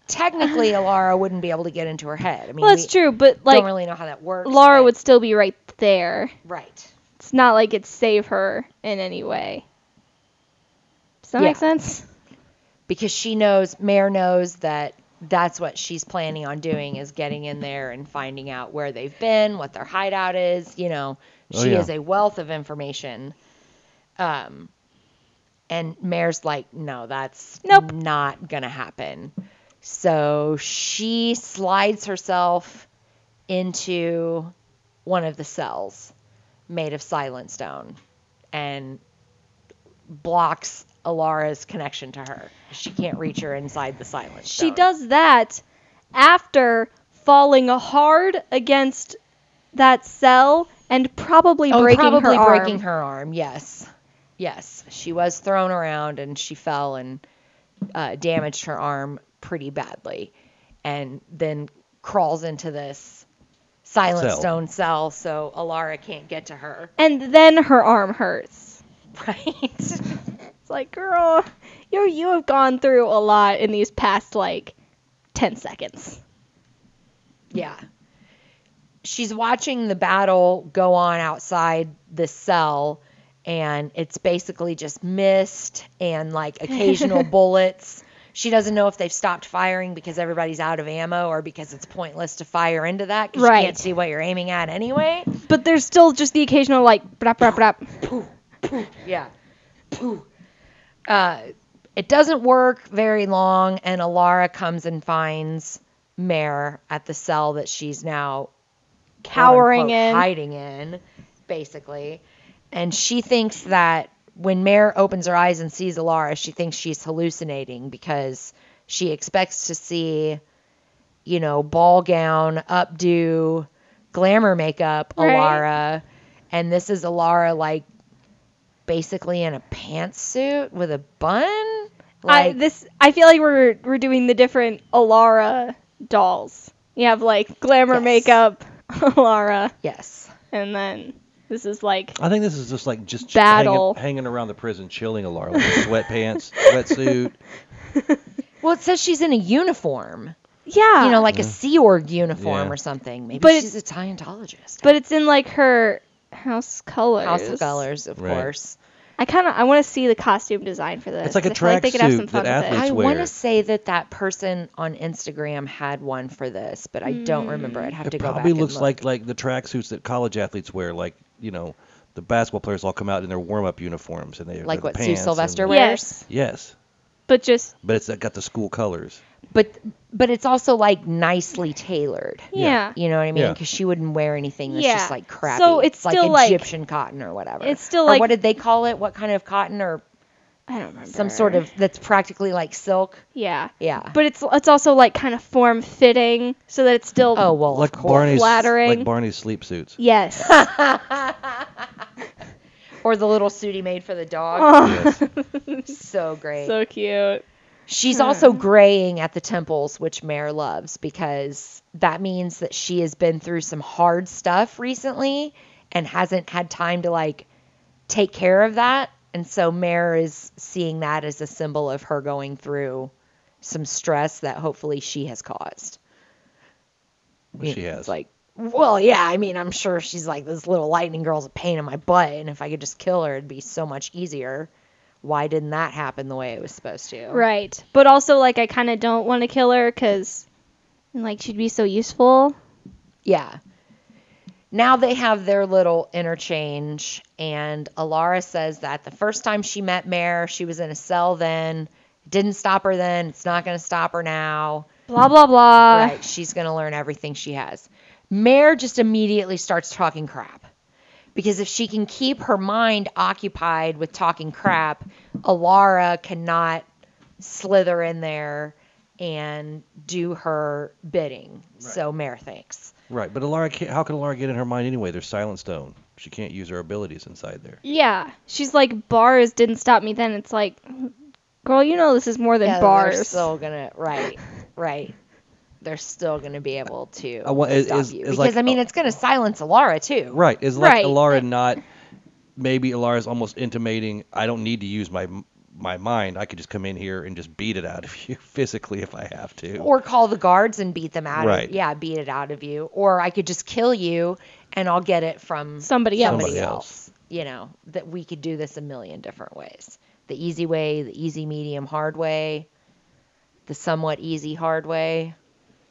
technically Elara wouldn't be able to get into her head. I mean, Well, that's we true, but don't like really know how that works. Laura but- would still be right there. right. It's not like it save her in any way. Does that make Yeah. sense? because she knows Mare knows that that's what she's planning on doing is getting in there and finding out where they've been, what their hideout is, you know. Oh, She yeah. is a wealth of information. Um and Mare's like, "No, that's Nope. not going to happen." So she slides herself into one of the cells made of silent stone and blocks Elara's connection to her. She can't reach her inside the silent stone. She does that after falling hard against that cell and probably oh, breaking probably her arm. breaking her arm. Yes, yes, she was thrown around and she fell and uh, damaged her arm pretty badly, and then crawls into this silent Cell. stone cell, so Elara can't get to her. And then her arm hurts. Right. It's like, girl, you you have gone through a lot in these past like 10 seconds. Yeah. She's watching the battle go on outside the cell, and it's basically just mist and like occasional bullets. She doesn't know if they've stopped firing because everybody's out of ammo or because it's pointless to fire into that because Right. you can't see what you're aiming at anyway. But there's still just the occasional like brap brap brap. Yeah. Pooh. Uh, it doesn't work very long, and Elara comes and finds Mare at the cell that she's now Cowering quote-unquote in. hiding in, basically. And she thinks that when Mare opens her eyes and sees Elara, she thinks she's hallucinating because she expects to see, you know, ball gown, updo, glamour makeup Right. Elara. And this is Elara, like, basically in a pantsuit with a bun. I this I feel like we're we're doing the different Elara dolls. You have like glamour Yes. makeup Elara yes. and then this is like I think this is just like just Battle. hanging, hanging around the prison, chilling a lot, like sweatpants, sweatsuit. Well, it says she's in a uniform. yeah. you know, like a mm-hmm. Sea Org uniform Yeah. or something. Maybe But she's a it's- Scientologist. but it's in like her house colors. House of Colors, of Right. course. I kind of I want to see the costume design for this. It's like a 'cause I feel like they could have tracksuit some fun that with it. athletes- I wear. want to say that that person on Instagram had one for this, but I don't remember. I'd have It to go back. probably and looks look. like like the tracksuits that college athletes wear, like you know, the basketball players all come out in their warm-up uniforms and they like the what Sue pants Sylvester and- wears. Yes. Yes, But just but it's got the school colors. But but it's also like nicely tailored. yeah. You know what I mean? Yeah. Because she wouldn't wear anything that's Yeah. just like crappy. So it's like still, like- Egyptian cotton or whatever. It's still Or like- what did they call it? What kind of cotton or I don't remember. some sort of that's practically like silk? Yeah. Yeah. But it's it's also like kind of form fitting so that it's still oh well, like of. Barney's Flattering. like Barney's sleep suits. Yes. Or the little suit he made for the dog. Oh, So great. so cute. She's also hmm. graying at the temples, which Mare loves because that means that she has been through some hard stuff recently and hasn't had time to like take care of that. And so Mare is seeing that as a symbol of her going through some stress that hopefully she has caused. You She know, has. Like, well, yeah, I mean, I'm sure she's like, this little lightning girl's a pain in my butt. And if I could just kill her, it'd be so much easier. Why didn't that happen the way it was supposed to? Right. But also like I kind of don't want to kill her cuz like she'd be so useful. Yeah. Now they have their little interchange, and Elara says that the first time she met Mare, she was in a cell then. It didn't stop her then. It's not going to stop her now. Blah blah blah. right. She's going to learn everything she has. Mare just immediately starts talking crap. Because if she can keep her mind occupied with talking crap, Elara cannot slither in there and do her bidding. So Mare thinks. Right, but Elara, can't, how can Elara get in her mind anyway? There's Silent Stone. She can't use her abilities inside there. Yeah. She's like bars didn't stop me then. It's like girl, you know this is more than yeah, bars. They're still gonna right, right. they're still going to be able to Uh, well, is- stop is- you. is because like- I mean, it's going to silence Elara too. Right. Is like Right. Elara not? Maybe Elara's almost intimating, I don't need to use my my mind. I could just come in here and just beat it out of you physically if I have to. Or call the guards and beat them out. Right. Of, yeah, beat it out of you. Or I could just kill you and I'll get it from Somebody else. somebody Somebody else. You know that we could do this a million different ways. The easy way, the easy, medium, hard way, the somewhat easy, hard way,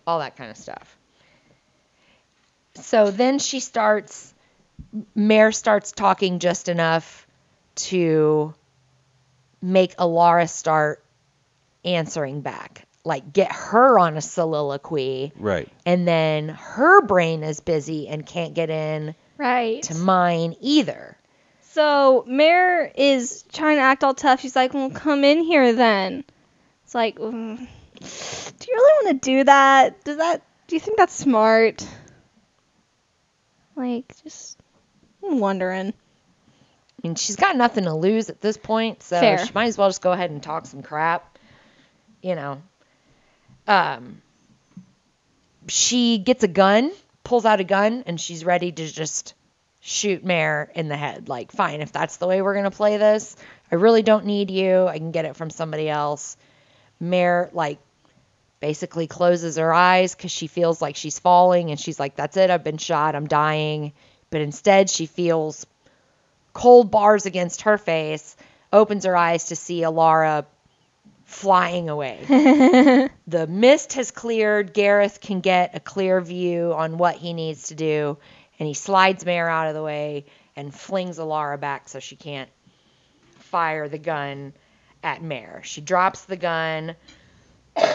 all that kind of stuff. So then she starts, Mare starts talking just enough to make Elara start answering back. Like get her on a soliloquy, Right. and then her brain is busy and can't get in Right. to mine either. So Mare is trying to act all tough. She's like, "Well, come in here then." It's like, mm, do you really want to do that? Does that? Do you think that's smart? Like, just I'm wondering. I mean, she's got nothing to lose at this point, so Fair. she might as well just go ahead and talk some crap. You know. Um she gets a gun, pulls out a gun, and she's ready to just shoot Mare in the head. Like, fine, if that's the way we're gonna play this, I really don't need you. I can get it from somebody else. Mare like basically closes her eyes because she feels like she's falling and she's like, That's it, I've been shot, I'm dying. But instead she feels cold bars against her face, opens her eyes to see Elara flying away. the mist has cleared. Gareth can get a clear view on what he needs to do, and he slides Mare out of the way and flings Elara back so she can't fire the gun at Mare. She drops the gun.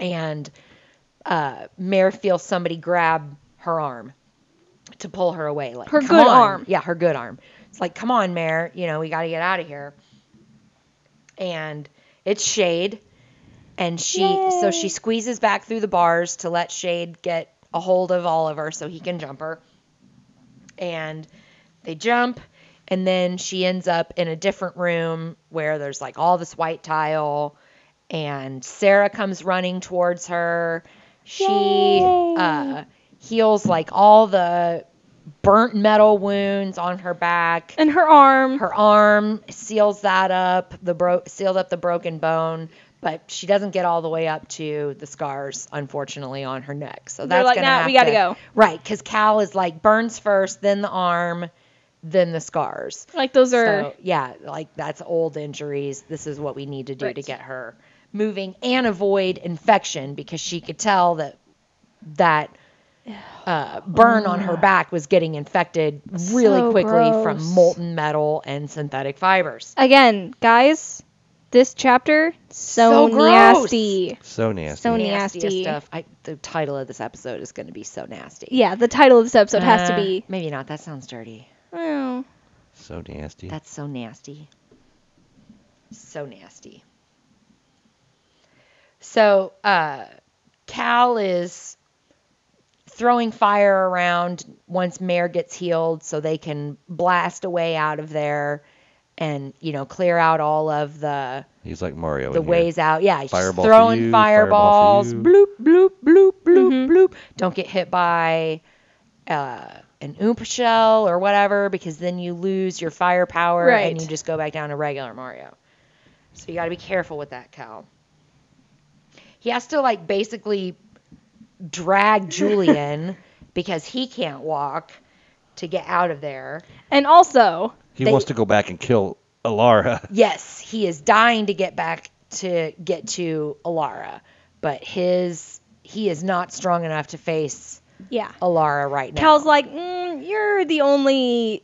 and uh, Mare feels somebody grab her arm to pull her away. Like Her good on." arm. Yeah, her good arm. It's like, come on, Mare. You know, we got to get out of here. And it's Shade, and she so she squeezes back through the bars to let Shade get a hold of Oliver so he can jump her. And they jump, and then she ends up in a different room where there's like all this white tile, and Sara comes running towards her. She Yay. uh, heals like all the burnt metal wounds on her back. And her arm. Her arm seals that up, the bro- sealed up the broken bone, but she doesn't get all the way up to the scars, unfortunately, on her neck. So They're that's like, gonna "Nah, have we gotta to- go." Right, because Cal is like burns first, then the arm, then the scars. like those are. So yeah, like that's old injuries. This is what we need to do to get her moving and avoid infection because she could tell that that uh, burn on her back was getting infected really So quickly from molten metal and synthetic fibers. Again, guys, this chapter so, So nasty. So nasty. So Nastiest nasty. stuff. I, the title of this episode is going to be so nasty. Yeah, the title of this episode has to Uh, be. Maybe not. That sounds dirty. Oh, So nasty. That's so nasty. So nasty. So, uh, Cal is throwing fire around once Mare gets healed so they can blast away out of there and, you know, clear out all of the He's like Mario. the in here. ways out. Yeah, he's just Fireball for throwing you, fireballs. fireball for you. bloop, bloop, bloop, bloop, Mhm. bloop. Don't get hit by uh, an oompa shell or whatever because then you lose your firepower Right. and you just go back down to regular Mario. So you got to be careful with that, Cal. He has to like basically drag Julian because he can't walk to get out of there. and also, He they- wants to go back and kill Elara. Yes, he is dying to get back to get to Elara, but his he is not strong enough to face yeah, Elara right now. Cal's like, mm, you're the only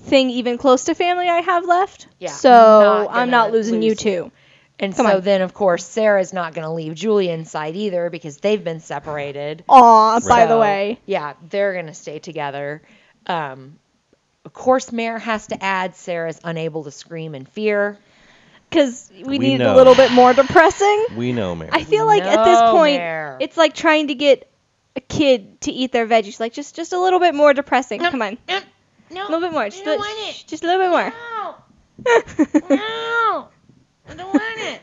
thing even close to family I have left. Yeah, So not I'm not losing lose you. too. And come so on. then of course Sara's not going to leave Julie inside either because they've been separated. Aw, by the way. yeah, they're going to stay together. Um, of course, Mare has to add Sara's unable to scream in fear. Because we, We need know. a little bit more depressing. We know, Mary. I feel like at this point, Mare. it's like trying to get a kid to eat their veggies. Like just just a little bit more depressing. No, Come on, No, a little bit more. Just, don't a, want it. just a little bit more. No, no, I don't want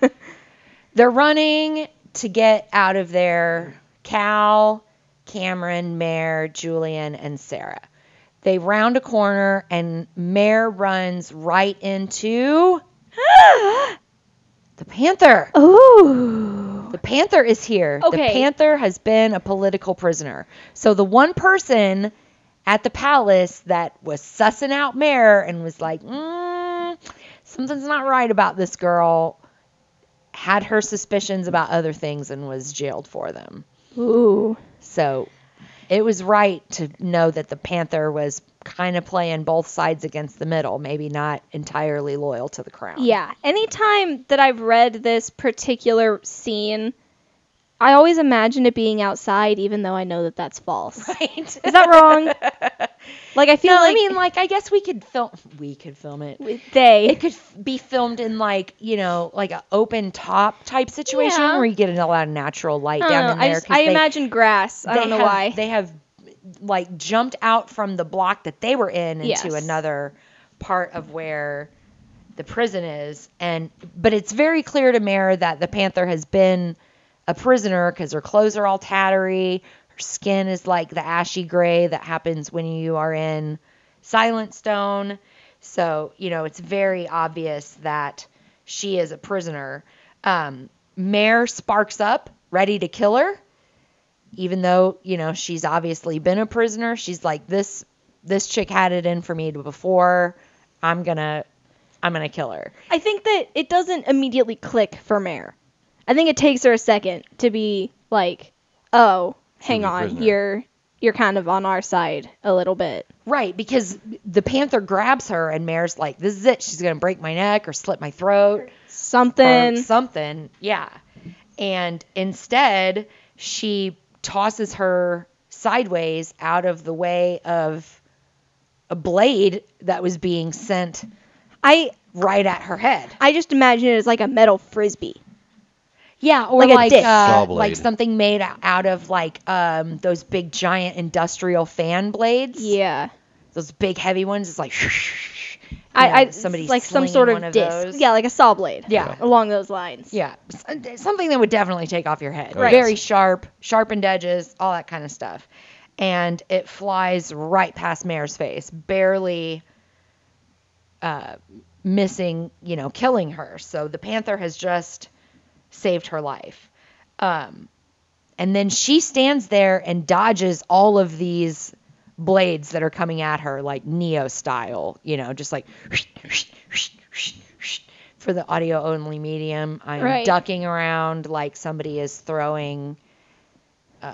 it. They're running to get out of there. Cal, Cameron, Mare, Julian, and Sara. They round a corner, and Mare runs right into the Panther. Ooh. The Panther is here. Okay. The Panther has been a political prisoner. So the one person at the palace that was sussing out Mare and was like, mm, something's not right about this girl, had her suspicions about other things and was jailed for them. Ooh. So it was right to know that the Panther was kind of playing both sides against the middle, maybe not entirely loyal to the crown. Yeah. Anytime that I've read this particular scene, I always imagine it being outside, even though I know that that's false. Right. Is that wrong? Like I feel no, like I mean, like, I guess we could film. We could film it. they. It could f- be filmed in like you know, like an open top type situation Yeah. where you get a lot of natural light I down know. in I, there. I they- imagine grass. I don't know have- why. they have like jumped out from the block that they were in into Yes. another part of where the prison is, and but it's very clear to Mare that the Panther has been a prisoner because her clothes are all tattery. Her skin is like the ashy gray that happens when you are in Silent Stone. So, you know, it's very obvious that she is a prisoner. Um, Mare sparks up, ready to kill her. Even though, you know, she's obviously been a prisoner, she's like, this this chick had it in for me before. I'm gonna I'm gonna kill her. I think that it doesn't immediately click for Mare. I think it takes her a second to be like, "Oh, hang on, prisoner. you're you're kind of on our side a little bit." Right, because the panther grabs her and Mare's like, This is it, she's gonna break my neck or slit my throat. Something. or something. Yeah. And instead, she tosses her sideways out of the way of a blade that was being sent I right at her head. I just imagine it as like a metal frisbee. Yeah, or Like a like disc. uh, like something made out of like um those big giant industrial fan blades. Yeah. Those big heavy ones. It's like I, know, I somebody like some sort of, of disc. those. Yeah, like a saw blade. Yeah. Along those lines. Yeah, something that would definitely take off your head. Right. Very sharp, sharpened edges, all that kind of stuff. And it flies right past Mare's face, barely uh, missing, you know, killing her. So the panther has just saved her life. Um, and then she stands there and dodges all of these blades that are coming at her, like Neo style, you know, just like for the audio only medium. I'm Right. ducking around like somebody is throwing, uh,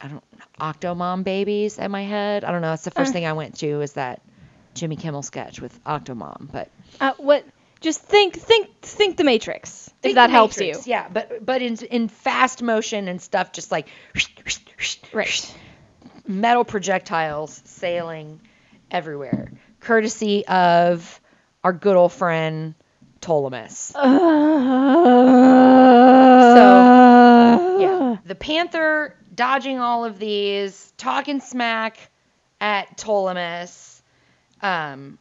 I don't Octomom babies at my head. I don't know. That's the first Uh. thing I went to is that Jimmy Kimmel sketch with Octomom. But Uh, what? Just think, think, think the Matrix. if that helps Matrix, you. Yeah, but but in in fast motion and stuff, just like Right. metal projectiles sailing everywhere, courtesy of our good old friend Ptolemus. so Yeah, the Panther dodging all of these, talking smack at Ptolemus. Um,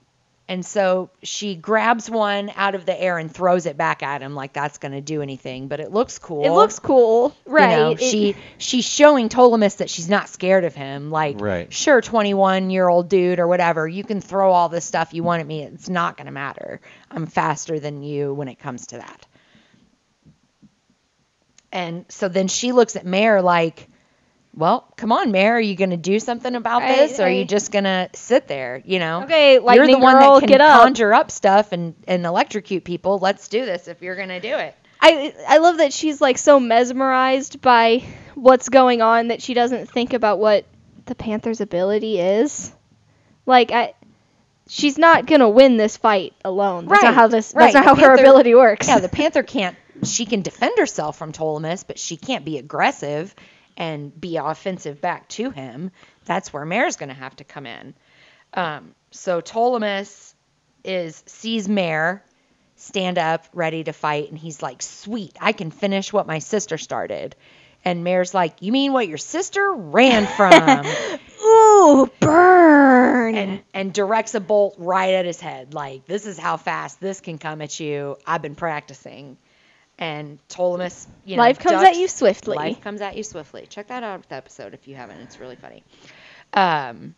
and so she grabs one out of the air and throws it back at him like that's going to do anything, but it looks cool. It looks cool, You right? know, It- she she's showing Ptolemus that she's not scared of him. Like, Right. sure, 21 year old dude or whatever, you can throw all this stuff you want at me. It's not going to matter. I'm faster than you when it comes to that. And so then she looks at Mare like, well, come on, Mare, are you going to do something about Right, this? Or are you just going to sit there, you know? Okay, like You're the one girl, that can get up. conjure up stuff and, and electrocute people. Let's do this if you're going to do it. I I love that she's like so mesmerized by what's going on that she doesn't think about what the Panther's ability is. Like I she's not going to win this fight alone. That's Right, not how this right. that's not The how her ability works. Yeah, the Panther can't. She can defend herself from Ptolemus, but she can't be aggressive and be offensive back to him. That's where Mare's going to have to come in. Um, so Ptolemus is sees Mare stand up, ready to fight, and he's like, "Sweet, I can finish what my sister started." And Mare's like, "You mean what your sister ran from?" Ooh, burn. and and directs a bolt right at his head. Like, this is how fast this can come at you. I've been practicing. And Ptolemus, you know, Life comes ducks- at you swiftly. Life comes at you swiftly. Check that out with the episode if you haven't. It's really funny. Um,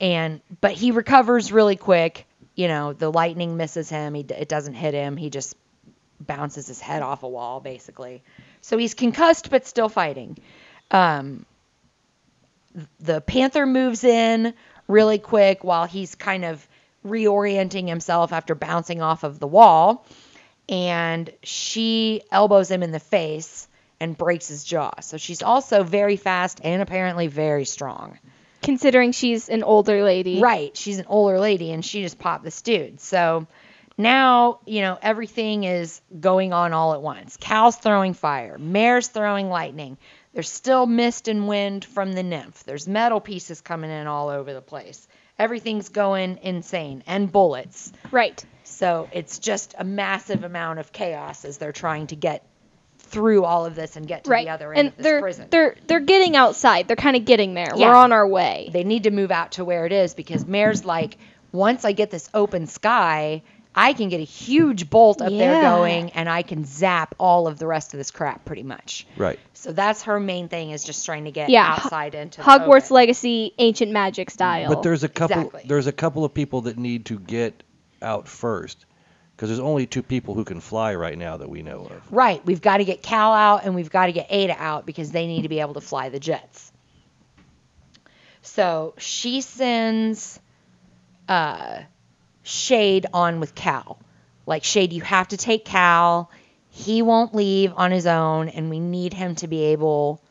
and but he recovers really quick. You know, the lightning misses him. He it doesn't hit him. He just bounces his head off a wall, basically. So he's concussed, but still fighting. Um, the panther moves in really quick while he's kind of reorienting himself after bouncing off of the wall and she elbows him in the face and breaks his jaw. So she's also very fast and apparently very strong. Considering she's an older lady. Right. She's an older lady and she just popped this dude. So now, you know, everything is going on all at once. Cal's throwing fire, Mare's throwing lightning. There's still mist and wind from the nymph. There's metal pieces coming in all over the place. Everything's going insane and bullets. Right. So it's just a massive amount of chaos as they're trying to get through all of this and get to Right. the other end and of this they're prison. they're they're getting outside. They're kind of getting there. Yeah. We're on our way. they need to move out to where it is because Mare's like, once I get this open sky, I can get a huge bolt up there going and I can zap all of the rest of this crap pretty much. Right. So that's her main thing is just trying to get Yeah, outside into Hogwarts open. Legacy, ancient magic style. But there's a couple. Exactly. There's a couple of people that need to get out first, because there's only two people who can fly right now that we know of. Right. We've got to get Cal out and we've got to get Ada out because they need to be able to fly the jets. So she sends uh, Shade on with Cal. Like, Shade, you have to take Cal. He won't leave on his own, and we need him to be able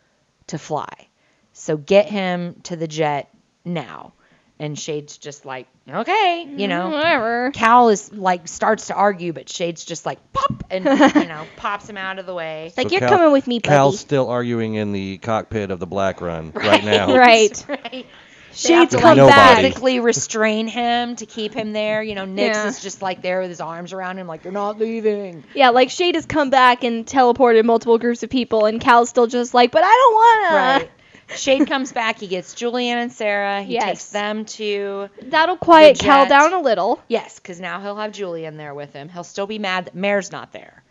to fly. So get him to the jet now. And Shade's just like, okay, you know. Mm, whatever. Cal is like starts to argue, but Shade's just like pop and you know pops him out of the way. Like So you're Cal- coming with me, buddy. Cal's still arguing in the cockpit of the Blackrun right, now. Right. Right. They have Shades to come like back. physically restrain him to keep him there. You know, Nix Yeah. is just like there with his arms around him, like you're not leaving. Yeah, like Shade has come back and teleported multiple groups of people, and Cal's still just like, but I don't wanna. Right. Shade comes back. He gets Julian and Sara. He Yes. takes them to That'll quiet The Cal down a little. yes, because now he'll have Julian there with him. He'll still be mad that Mare's not there.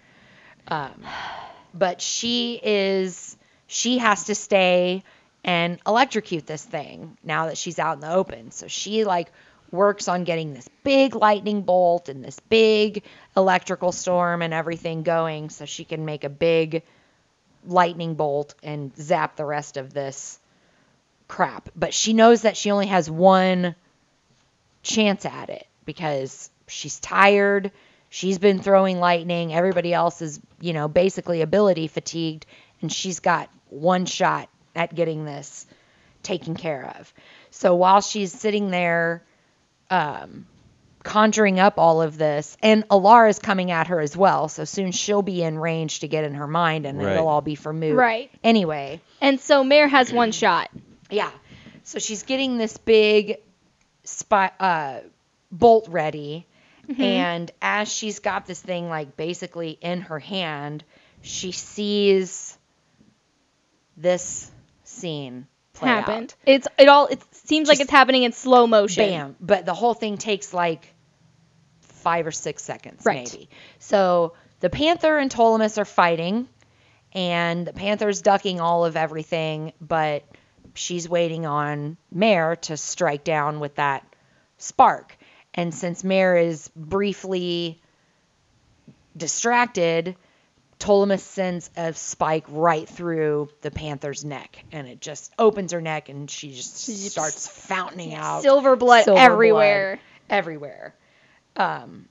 Um, but she is she has to stay and electrocute this thing now that she's out in the open. So she like works on getting this big lightning bolt and this big electrical storm and everything going so she can make a big lightning bolt and zap the rest of this crap. But she knows that she only has one chance at it because she's tired. She's been throwing lightning. Everybody else is, you know, basically ability fatigued, and she's got one shot at getting this taken care of. So while she's sitting there, um, conjuring up all of this, and Elara's coming at her as well. So soon she'll be in range to get in her mind, and Right. it'll all be for moot. Right. Anyway, And so Mare has one shot. yeah. So she's getting this big spy, uh, bolt ready. And as she's got this thing like basically in her hand, she sees this scene happened. out. It's it all. It seems like it's happening in slow motion. Bam. But the whole thing takes like five or six seconds, Right. maybe. So the Panther and Ptolemus are fighting, and the Panther's ducking all of everything, but she's waiting on Mare to strike down with that spark. And since Mare is briefly distracted, Ptolemus sends a spike right through the panther's neck, and it just opens her neck, and she just starts fountaining out Silver blood silver everywhere. blood everywhere. Um,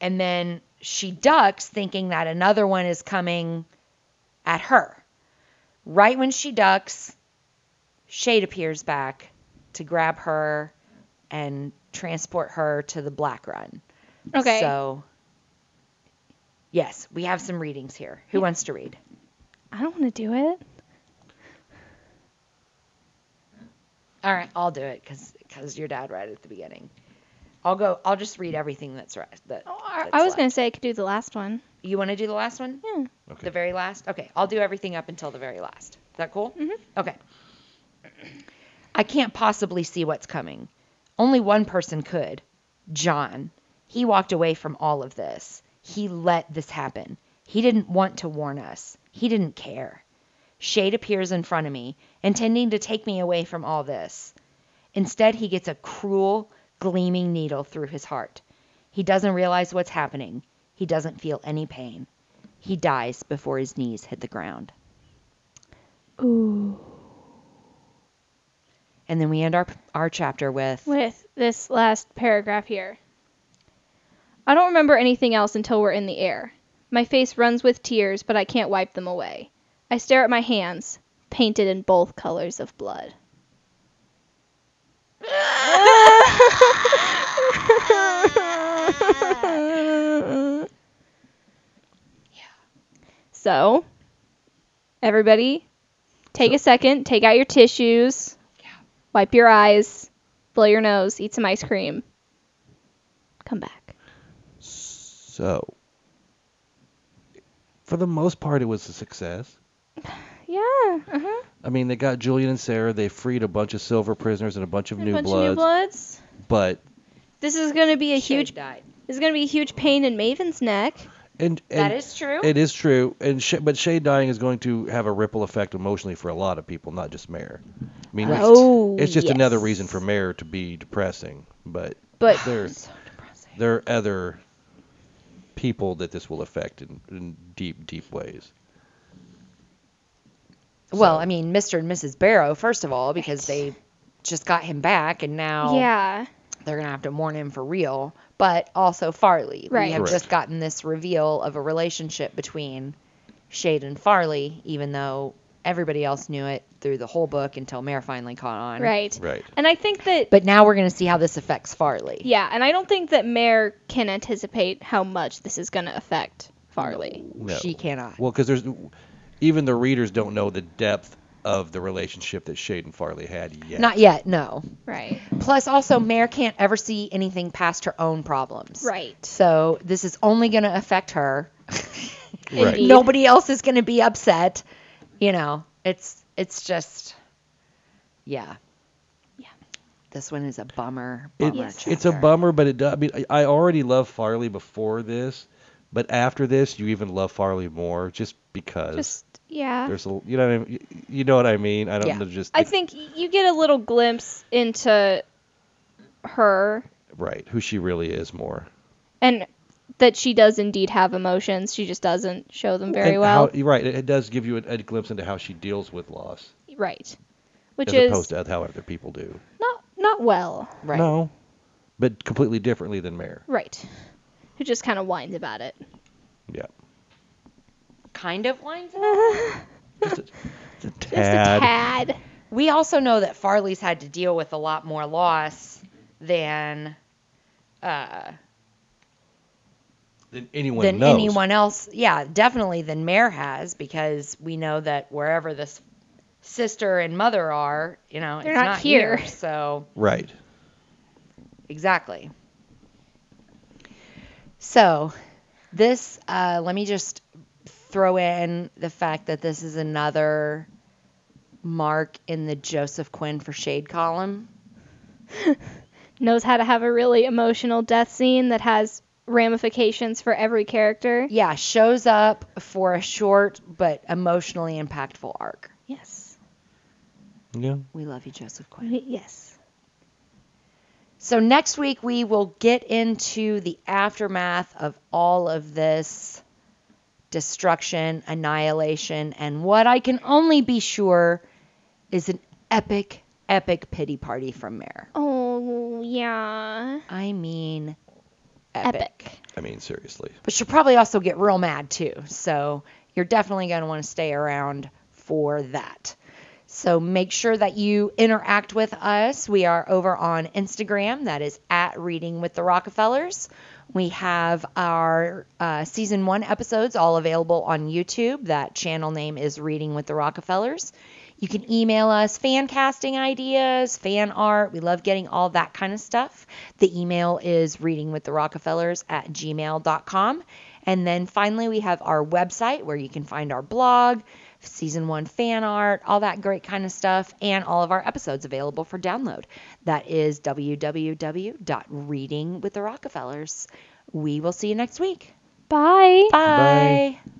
and then she ducks, thinking that another one is coming at her. Right when she ducks, Shade appears back to grab her and transport her to the Blackrun. Okay. So, yes, we have some readings here. Who wants to read? I don't want to do it. All right, I'll do it because because your dad read it at the beginning. I'll go. I'll just read everything that's right. That, Oh, I, I was left. gonna say I could do the last one. You want to do the last one? Yeah. Okay. The very last? Okay, I'll do everything up until the very last. Is that cool? Mhm. Okay. I can't possibly see what's coming. Only one person could Jon. He walked away from all of this. He let this happen. He didn't want to warn us. He didn't care. Shade appears in front of me, intending to take me away from all this. Instead, he gets a cruel, gleaming needle through his heart. He doesn't realize what's happening. He doesn't feel any pain. He dies before his knees hit the ground. Ooh. And then we end our our chapter with With this last paragraph here. I don't remember anything else until we're in the air. My face runs with tears, but I can't wipe them away. I stare at my hands, painted in both colors of blood. So, everybody, take a second, take out your tissues, wipe your eyes, blow your nose, eat some ice cream. Come back. So, for the most part, it was a success. Yeah. Uh-huh. I mean, they got Julian and Sara. They freed a bunch of silver prisoners and a bunch of A new bunch bloods. of new bloods. But This is going to be a Shade huge. died. This is going to be a huge pain in Maven's neck. and, and That is true. It is true, and Sh- but Shade dying is going to have a ripple effect emotionally for a lot of people, not just Mare. I mean, Right. it's, Oh, it's just another reason for Mare to be depressing. But But there, so depressing. there are other people that this will affect in, in deep, deep ways. Well, I mean, Mr. and Mrs. Barrow, first of all, because they just got him back, and now yeah, they're gonna have to mourn him for real. But also Farley, Right. we have Correct. just gotten this reveal of a relationship between Shade and Farley, even though everybody else knew it through the whole book until Mare finally caught on. right. Right. And I think that But now we're gonna see how this affects Farley. yeah, and I don't think that Mare can anticipate how much this is going to affect Farley. No. She cannot. Well, because there's even the readers don't know the depth of the relationship that Shade and Farley had yet. Not yet, no. Right. Plus, also, Mare can't ever see anything past her own problems. Right. So this is only going to affect her. Right. Nobody else is going to be upset. You know, it's it's just, yeah. Yeah. This one is a bummer. Bummer Yes. It's a bummer, but it does. I mean, I I already love Farley before this, but after this, you even love Farley more, just because Just yeah. there's a you know what I mean, you know what I mean. I don't Yeah. know just I think you get a little glimpse into her right who she really is more and that she does indeed have emotions. She just doesn't show them very And well. How, you're right. It, it does give you a, a glimpse into how she deals with loss, right. Which as is opposed to how other people do. not not well. Right. No, but completely differently than Mare. Right. Who just kind of whines about it. Yeah, Kind of winds up. just a, just a Just tad. a tad. We also know that Farley's had to deal with a lot more loss than uh, Than anyone than knows. anyone else. Yeah, definitely than Mare has because we know that wherever this sister and mother are, you know, They're it's not here. here. So Right. exactly. So this, uh, let me just throw in the fact that this is another mark in the Joseph Quinn for Shade column. Knows how to have a really emotional death scene that has ramifications for every character. Yeah, shows up for a short but emotionally impactful arc. Yes. Yeah. We love you, Joseph Quinn. Yes. So next week we will get into the aftermath of all of this destruction, annihilation, and what I can only be sure is an epic, epic pity party from Mare. Oh, yeah. I mean, epic. Epic. I mean, seriously. But she'll probably also get real mad too. So you're definitely going to want to stay around for that. So make sure that you interact with us. We are over on Instagram. That is at Reading with the Rockefellers. We have our uh, season one episodes all available on YouTube. That channel name is Reading with the Rockefellers. You can email us fan casting ideas, fan art. We love getting all that kind of stuff. The email is readingwiththerockefellers at gmail.com. And then finally, we have our website where you can find our blog, season one fan art, all that great kind of stuff, and all of our episodes available for download. That is www.readingwiththerockefellers. We will see you next week. Bye. Bye. Bye.